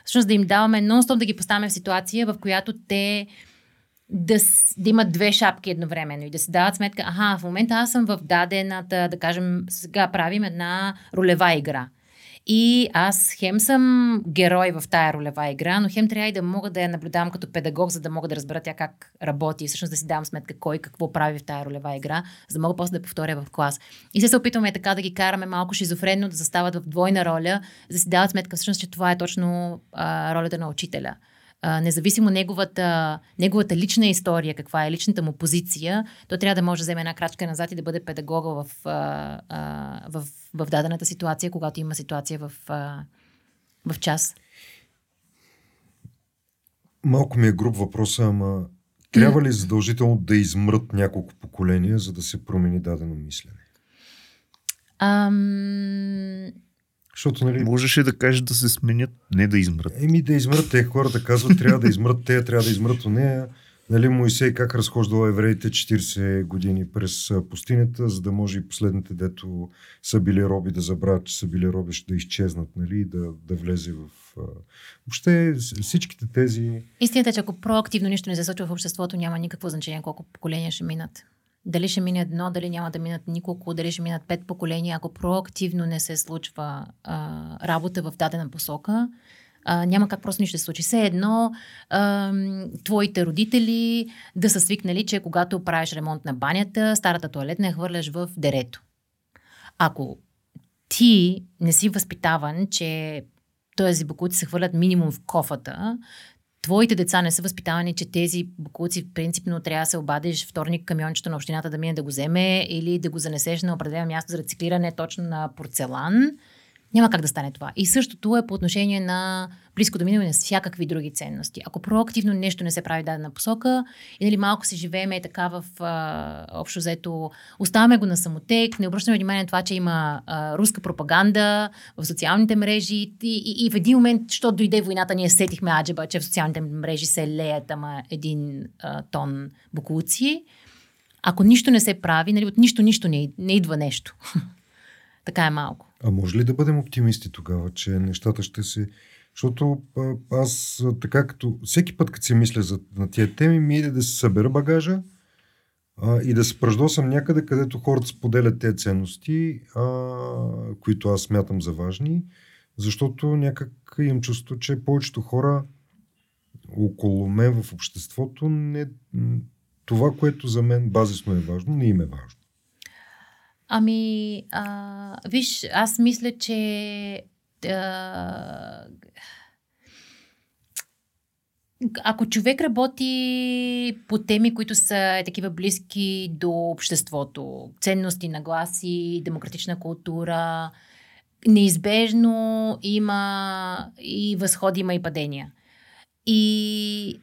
S3: всъщност да им даваме нон-стоп да ги поставяме в ситуация, в която те да, да имат две шапки едновременно и да си дават сметка, аха, в момента аз съм в дадената, да кажем, сега правим една ролева игра. И аз хем съм герой в тая ролева игра, но хем трябва и да мога да я наблюдавам като педагог, за да мога да разбера тя как работи и всъщност да си давам сметка кой какво прави в тая ролева игра, за да мога после да повторя в клас. И се се опитваме така да ги караме малко шизофренно, да застават в двойна роля, за да си дават сметка всъщност, че това е точно а, ролята на учителя. А, независимо неговата, неговата лична история, каква е личната му позиция, той трябва да може да вземе една крачка назад и да бъде педагога в, а, а, в, в дадената ситуация, когато има ситуация в, а, в час.
S2: Малко ми е груб въпроса, ама трябва ли задължително да измрат няколко поколения, за да се промени дадено мислене?
S3: Ам,
S2: Защото, нали,
S4: Можеше да кажеш да се сменят, не да измрат.
S2: Еми да измрат, те хората казват, трябва да измрат те, трябва да измрат нея. Нали, Моисей как разхождал евреите 40 години през пустинята, за да може и последните, дето са били роби, да забравят, че са били роби, ще да изчезнат, нали, и да, да влезе в... Въобще всичките тези...
S3: истината е, че ако проактивно нищо не се случва в обществото, няма никакво значение колко поколения ще минат. Дали ще мине едно, дали няма да минат николко, дали ще минат пет поколения, ако проактивно не се случва а, работа в дадена посока, а, няма как просто нищо да се случи. Все едно а, твоите родители да са свикнали, че когато правиш ремонт на банята, старата туалетна я хвърляш в дерето. Ако ти не си възпитаван, че тези бакуци се хвърлят минимум в кофата, твоите деца не са възпитавани, че тези бакуци принципно трябва да се обадиш вторник камиончето на общината да мине да го вземе или да го занесеш на определено място за рециклиране точно на порцелан, няма как да стане това. И същото е по отношение на близко до минало и на всякакви други ценности. Ако проактивно нещо не се прави дадена посока и нали, малко се живееме така в а, общо взето, оставаме го на самотек, не обръщаме внимание на това, че има а, руска пропаганда в социалните мрежи и, и, и в един момент, що дойде войната, ние сетихме аджеба, че в социалните мрежи се леят ама един а, тон букуци. Ако нищо не се прави, нали, от нищо нищо не, не идва нещо. така е малко.
S2: А може ли да бъдем оптимисти тогава, че нещата ще се... Защото аз така като... Всеки път, като си мисля за, на тия теми, ми иде да се събера багажа а, и да се пръждосам някъде, където хората споделят тези ценности, а, които аз смятам за важни, защото някак имам чувство, че повечето хора около мен в обществото не... Това, което за мен базисно е важно, не им е важно.
S3: Ами, а, виж, аз мисля, че а, ако човек работи по теми, които са такива близки до обществото, ценности, нагласи, демократична култура, неизбежно има и възходи, има и падения. И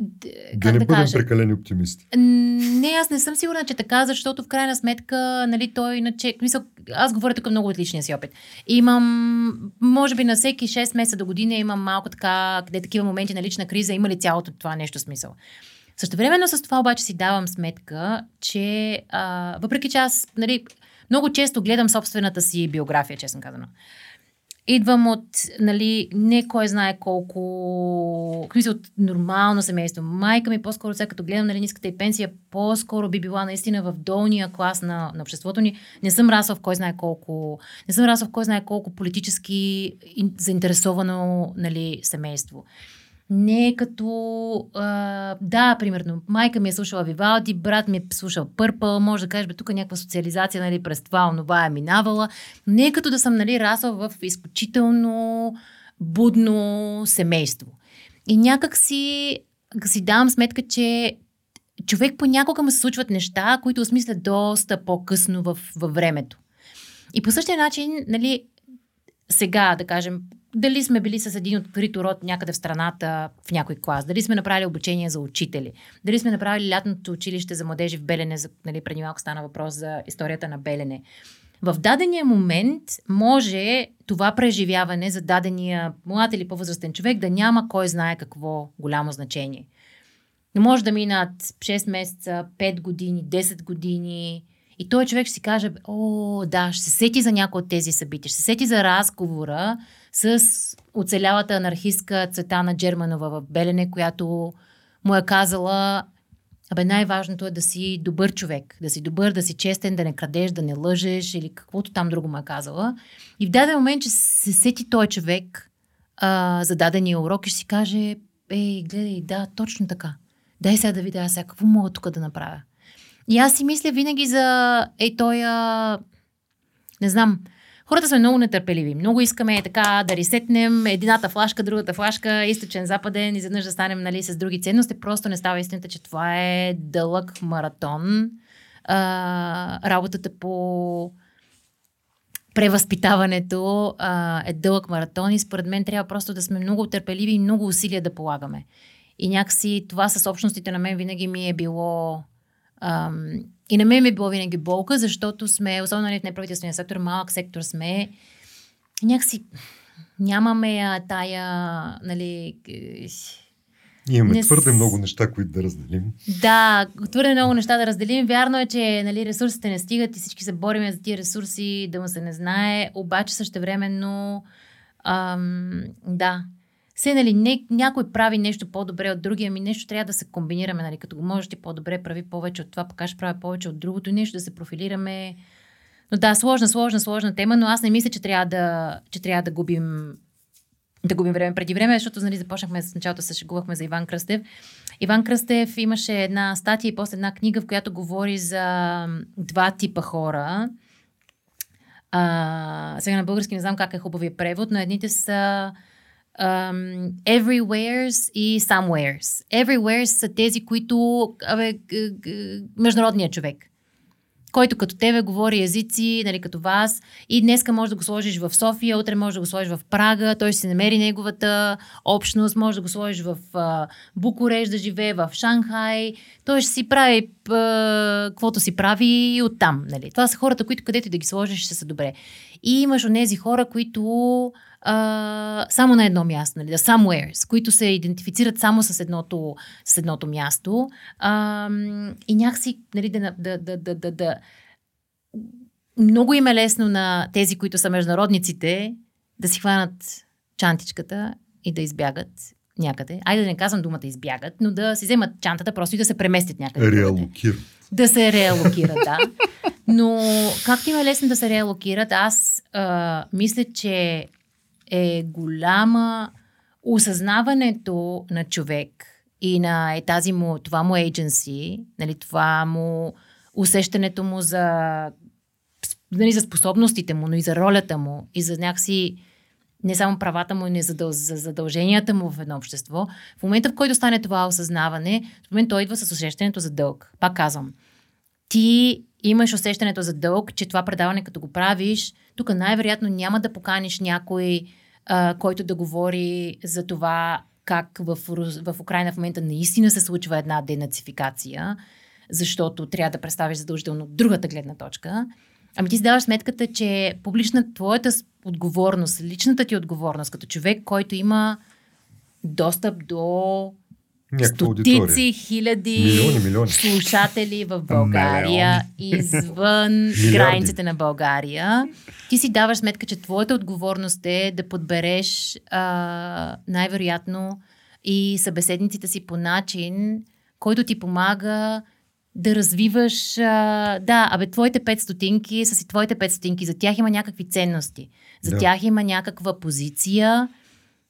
S2: да не да бъдем кажа? прекалени оптимисти.
S3: Не, аз не съм сигурна, че така, защото в крайна сметка, нали, той иначе, мисъл, аз говоря тук много от личния си опит. Имам, може би на всеки 6 месеца до година имам малко така, къде такива моменти на лична криза, има ли цялото това нещо смисъл. Също времено с това обаче си давам сметка, че а, въпреки че аз, нали, много често гледам собствената си биография, честно казано. Идвам от, нали, не кой знае колко, си от нормално семейство. Майка ми по-скоро, сега като гледам нали, ниската и пенсия, по-скоро би била наистина в долния клас на, на обществото ни. Не съм расла в кой знае колко, не съм расла в кой знае колко политически заинтересовано нали, семейство не е като... А, да, примерно, майка ми е слушала Вивалди, брат ми е слушал Пърпъл, може да кажеш, бе, тук е някаква социализация, нали, през това, онова е минавала. Не е като да съм, нали, расла в изключително будно семейство. И някак си, си давам сметка, че човек понякога му се случват неща, които осмислят доста по-късно в, във времето. И по същия начин, нали, сега, да кажем, дали сме били с един открит род някъде в страната в някой клас, дали сме направили обучение за учители, дали сме направили лятното училище за младежи в Белене, за, нали, преди малко стана въпрос за историята на Белене. В дадения момент може това преживяване за дадения млад или по-възрастен човек да няма кой знае какво голямо значение. Но може да минат 6 месеца, 5 години, 10 години, и той човек ще си каже, о, да, ще се сети за някои от тези събития, ще се сети за разговора с оцелялата анархистка Цветана Джерманова в Белене, която му е казала, абе най-важното е да си добър човек, да си добър, да си честен, да не крадеш, да не лъжеш или каквото там друго му е казала. И в даден момент, че се сети той човек а, за дадения урок и ще си каже, ей, гледай, да, точно така. Дай сега да видя сега какво мога тук да направя. И аз си мисля винаги за, ей, той, а... не знам, хората сме много нетърпеливи. Много искаме така да ресетнем едината флашка, другата флашка, източен, западен, изведнъж да станем нали, с други ценности. Просто не става истината, че това е дълъг маратон. А, работата по превъзпитаването а, е дълъг маратон и според мен трябва просто да сме много търпеливи и много усилия да полагаме. И някакси това с общностите на мен винаги ми е било Ам, и на мен ми е било винаги болка, защото сме, особено нали, в неправителствения сектор, малък сектор сме, някакси нямаме а, тая, нали...
S2: Имаме не твърде много неща, които да разделим.
S3: Да, твърде много неща да разделим. Вярно е, че нали, ресурсите не стигат и всички се бориме за тия ресурси, да му се не знае, обаче същевременно ам, да, Се, нали, не, някой прави нещо по-добре от другия, ами нещо трябва да се комбинираме, нали, като го можеш ти по-добре, прави повече от това, пък правя повече от другото, нещо да се профилираме. Но да, сложна, сложна, сложна тема, но аз не мисля, че трябва да, че трябва да губим да губим време преди време, защото нали, започнахме с началото, се шегувахме за Иван Кръстев. Иван Кръстев имаше една статия и после една книга, в която говори за два типа хора. А, сега на български не знам как е хубавия превод, но едните са um, everywheres и somewheres. Everywheres са тези, които абе, международният човек който като тебе говори езици, нали, като вас. И днеска може да го сложиш в София, утре може да го сложиш в Прага, той ще си намери неговата общност, може да го сложиш в а, Букурещ да живее, в Шанхай. Той ще си прави каквото си прави и оттам. Нали. Това са хората, които където и да ги сложиш ще са добре. И имаш онези хора, които а, само на едно място, нали, somewheres, които се идентифицират само с едното, с едното място. А, и някакси, нали, да, да, да, да, да, да, много им е лесно на тези, които са международниците, да си хванат чантичката и да избягат някъде. Айде да не казвам думата избягат, но да си вземат чантата просто и да се преместят някъде.
S2: Реалокират.
S3: Да се реалокират, да. Но както им е лесно да се реалокират, аз а, мисля, че е голяма осъзнаването на човек и на е, тази му, това му agency, нали, това му усещането му за, нали, за способностите му, но и за ролята му и за някакси не само правата му, но и за, за задълженията му в едно общество. В момента, в който стане това осъзнаване, в момента той идва с усещането за дълг. Пак казвам, ти имаш усещането за дълг, че това предаване, като го правиш, тук най-вероятно няма да поканиш някой, а, който да говори за това как в, в Украина в момента наистина се случва една денацификация, защото трябва да представиш задължително другата гледна точка. Ами ти си даваш сметката, че публична твоята отговорност, личната ти отговорност като човек, който има достъп до
S2: Някаква
S3: стотици
S2: аудитория.
S3: хиляди
S2: Милиони, милиони.
S3: слушатели в България, извън границите на България. Ти си даваш сметка, че твоята отговорност е да подбереш а, най-вероятно и събеседниците си по начин, който ти помага да развиваш, а, да, абе, твоите 5 стотинки са си твоите 5 стотинки, за тях има някакви ценности, за
S2: Да.
S3: тях има някаква позиция,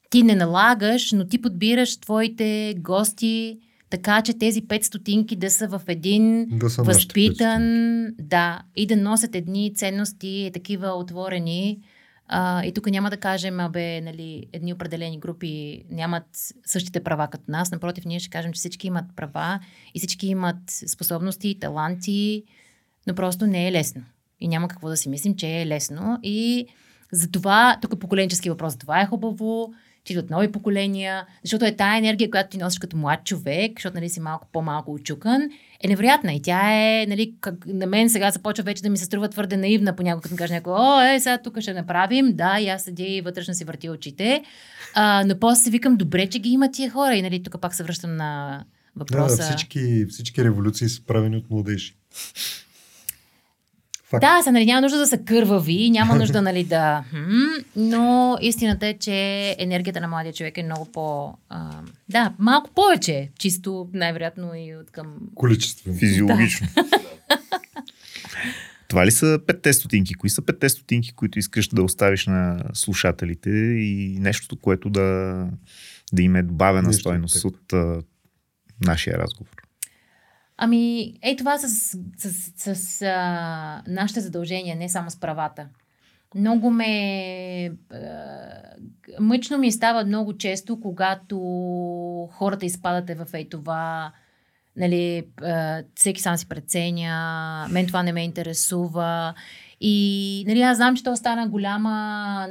S3: ти не налагаш, но ти подбираш твоите гости, така че тези 5 стотинки да са в един
S2: Да са
S3: възпитан, да, и да носят едни ценности, такива отворени. А, и тук няма да кажем, абе, нали, едни определени групи нямат същите права като нас. Напротив, ние ще кажем, че всички имат права и всички имат способности, таланти, но просто не е лесно. И няма какво да си мислим, че е лесно. И затова, тук е поколенчески въпрос, това е хубаво, че идват нови поколения, защото е тая енергия, която ти носиш като млад човек, защото нали, си малко по-малко очукан, е невероятна. И тя е, нали, как, на мен сега започва вече да ми се струва твърде наивна понякога, като ми каже някой, о, е, сега тук ще направим, да, и аз седя и вътрешно си върти очите, а, но после си викам, добре, че ги има тия хора. И нали, тук пак се връщам на
S2: Да,
S3: въпроса.
S2: да, всички, всички революции са правени от младежи. Факт.
S3: Да, са, нали, няма нужда да са кървави, няма нужда нали, да... Но истината е, че енергията на младия човек е много по... А, да, малко повече, чисто най-вероятно и от към...
S2: Количествено.
S4: Физиологично. Това ли са петте стотинки? Кои са петте стотинки, които искаш да оставиш на слушателите и нещото, което да, да им е добавена
S2: Нещо
S4: стойност
S2: от
S4: от а, нашия разговор?
S3: Ами, ей това с, с, с, с а, нашите задължения, не само с правата. Много ме... А, мъчно ми става много често, когато хората изпадате в ей това, нали, всеки сам си преценя, мен това не ме интересува. И, нали, аз знам, че то стана голяма,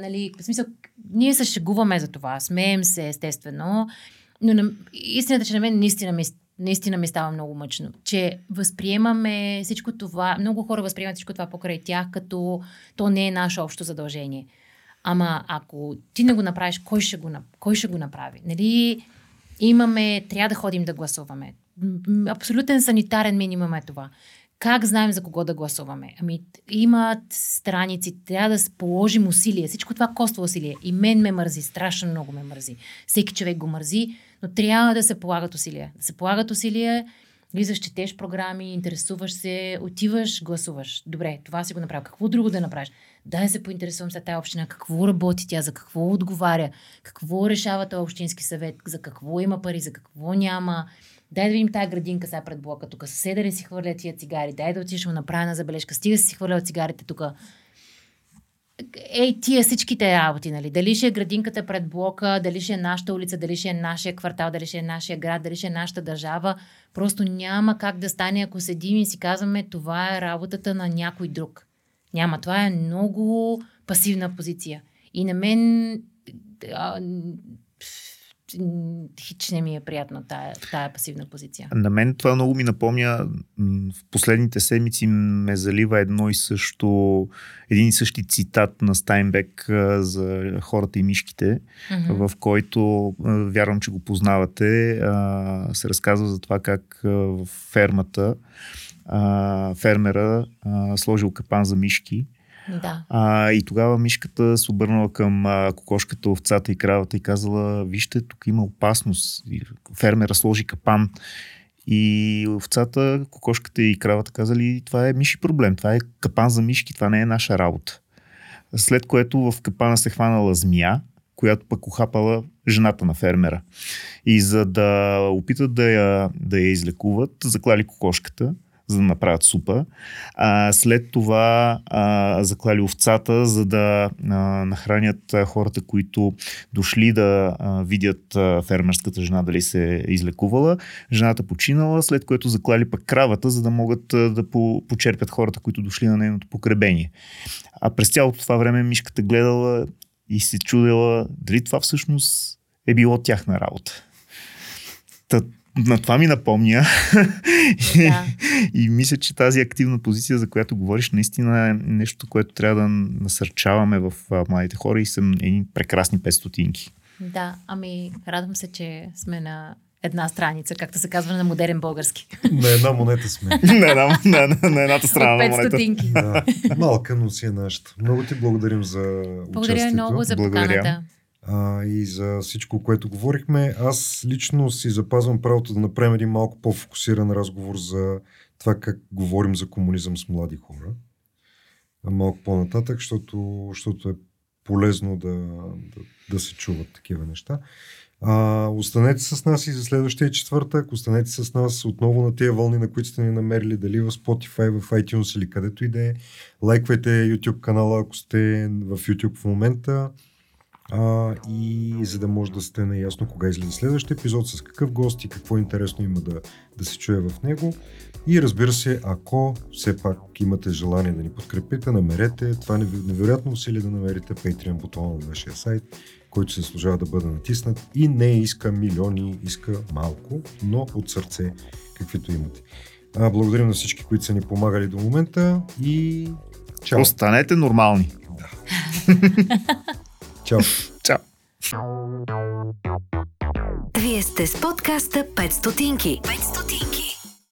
S3: нали, в смисъл, ние се шегуваме за това, смеем се, естествено, но на, истината, че на мен наистина ми, наистина ми става много мъчно, че възприемаме всичко това, много хора възприемат всичко това покрай тях, като то не е наше общо задължение. Ама ако ти не го направиш, кой ще го, кой ще го направи? Нали, имаме, трябва да ходим да гласуваме. Абсолютен санитарен минимум е това. Как знаем за кого да гласуваме? Ами, имат страници, трябва да положим усилие. Всичко това коства усилие. И мен ме мързи, страшно много ме мързи. Всеки човек го мързи, но трябва да се полагат усилия. Да се полагат усилия, влизаш, четеш програми, интересуваш се, отиваш, гласуваш. Добре, това си го направя. Какво друго да направиш? Дай се поинтересувам за тази община, какво работи тя, за какво отговаря, какво решава този общински съвет, за какво има пари, за какво няма дай да видим тази градинка сега пред блока, тук съседа ли си хвърля тия цигари, дай да отиш му направя на забележка, стига си хвърля цигарите тук. Ей, тия всичките работи, нали? Дали ще е градинката пред блока, дали ще е нашата улица, дали ще е нашия квартал, дали ще е нашия град, дали ще е нашата държава. Просто няма как да стане, ако седим и си казваме, това е работата на някой друг. Няма. Това е много пасивна позиция. И на мен хич не ми е приятно тая, тая пасивна позиция.
S4: На мен това много ми напомня, в последните седмици ме залива едно и също, един и същи цитат на Стайнбек за хората и мишките, mm-hmm. в който, вярвам, че го познавате, се разказва за това как в фермата фермера сложил капан за мишки
S3: да.
S4: А, и тогава мишката се обърнала към а, кокошката, овцата и кравата и казала, вижте, тук има опасност. Фермера сложи капан. И овцата, кокошката и кравата казали, това е миши проблем, това е капан за мишки, това не е наша работа. След което в капана се хванала змия, която пък охапала жената на фермера. И за да опитат да я, да я излекуват, заклали кокошката – за да направят супа. А, след това а, заклали овцата, за да а, нахранят хората, които дошли да а, видят а, фермерската жена дали се е излекувала. Жената починала, след което заклали пък кравата, за да могат а, да по, почерпят хората, които дошли на нейното покребение. А през цялото това време мишката гледала и се чудела дали това всъщност е било тяхна работа. Та, на това ми напомня. Да. и мисля, че тази активна позиция, за която говориш, наистина е нещо, което трябва да насърчаваме в младите хора и са едни прекрасни петстотинки.
S3: Да, ами радвам се, че сме на една страница, както се казва на модерен български.
S2: На една монета сме.
S4: на, една, на, на, на едната страна на монета.
S3: стотинки.
S2: Да. Малка, но си е нашата. Много ти благодарим за
S3: Благодаря участието. много за поканата
S2: а, и за всичко, което говорихме. Аз лично си запазвам правото да направим един малко по-фокусиран разговор за това как говорим за комунизъм с млади хора. Малко по-нататък, защото, защото е полезно да, да, да се чуват такива неща. А, останете с нас и за следващия четвъртък. Останете с нас отново на тия вълни, на които сте ни намерили, дали в Spotify, в iTunes или където и да е. Лайквайте YouTube канала, ако сте в YouTube в момента а, и за да може да сте наясно кога излиза следващия епизод, с какъв гост и какво интересно има да, да се чуе в него. И разбира се, ако все пак имате желание да ни подкрепите, намерете това невероятно усилие да намерите Patreon бутона на нашия сайт, който се служава да бъде натиснат и не иска милиони, иска малко, но от сърце, каквито имате. А, благодарим на всички, които са ни помагали до момента и чао.
S4: Останете нормални.
S2: Да. Чао.
S4: Чао.
S1: Вие сте с подкаста 5 стотинки. 5 стотинки.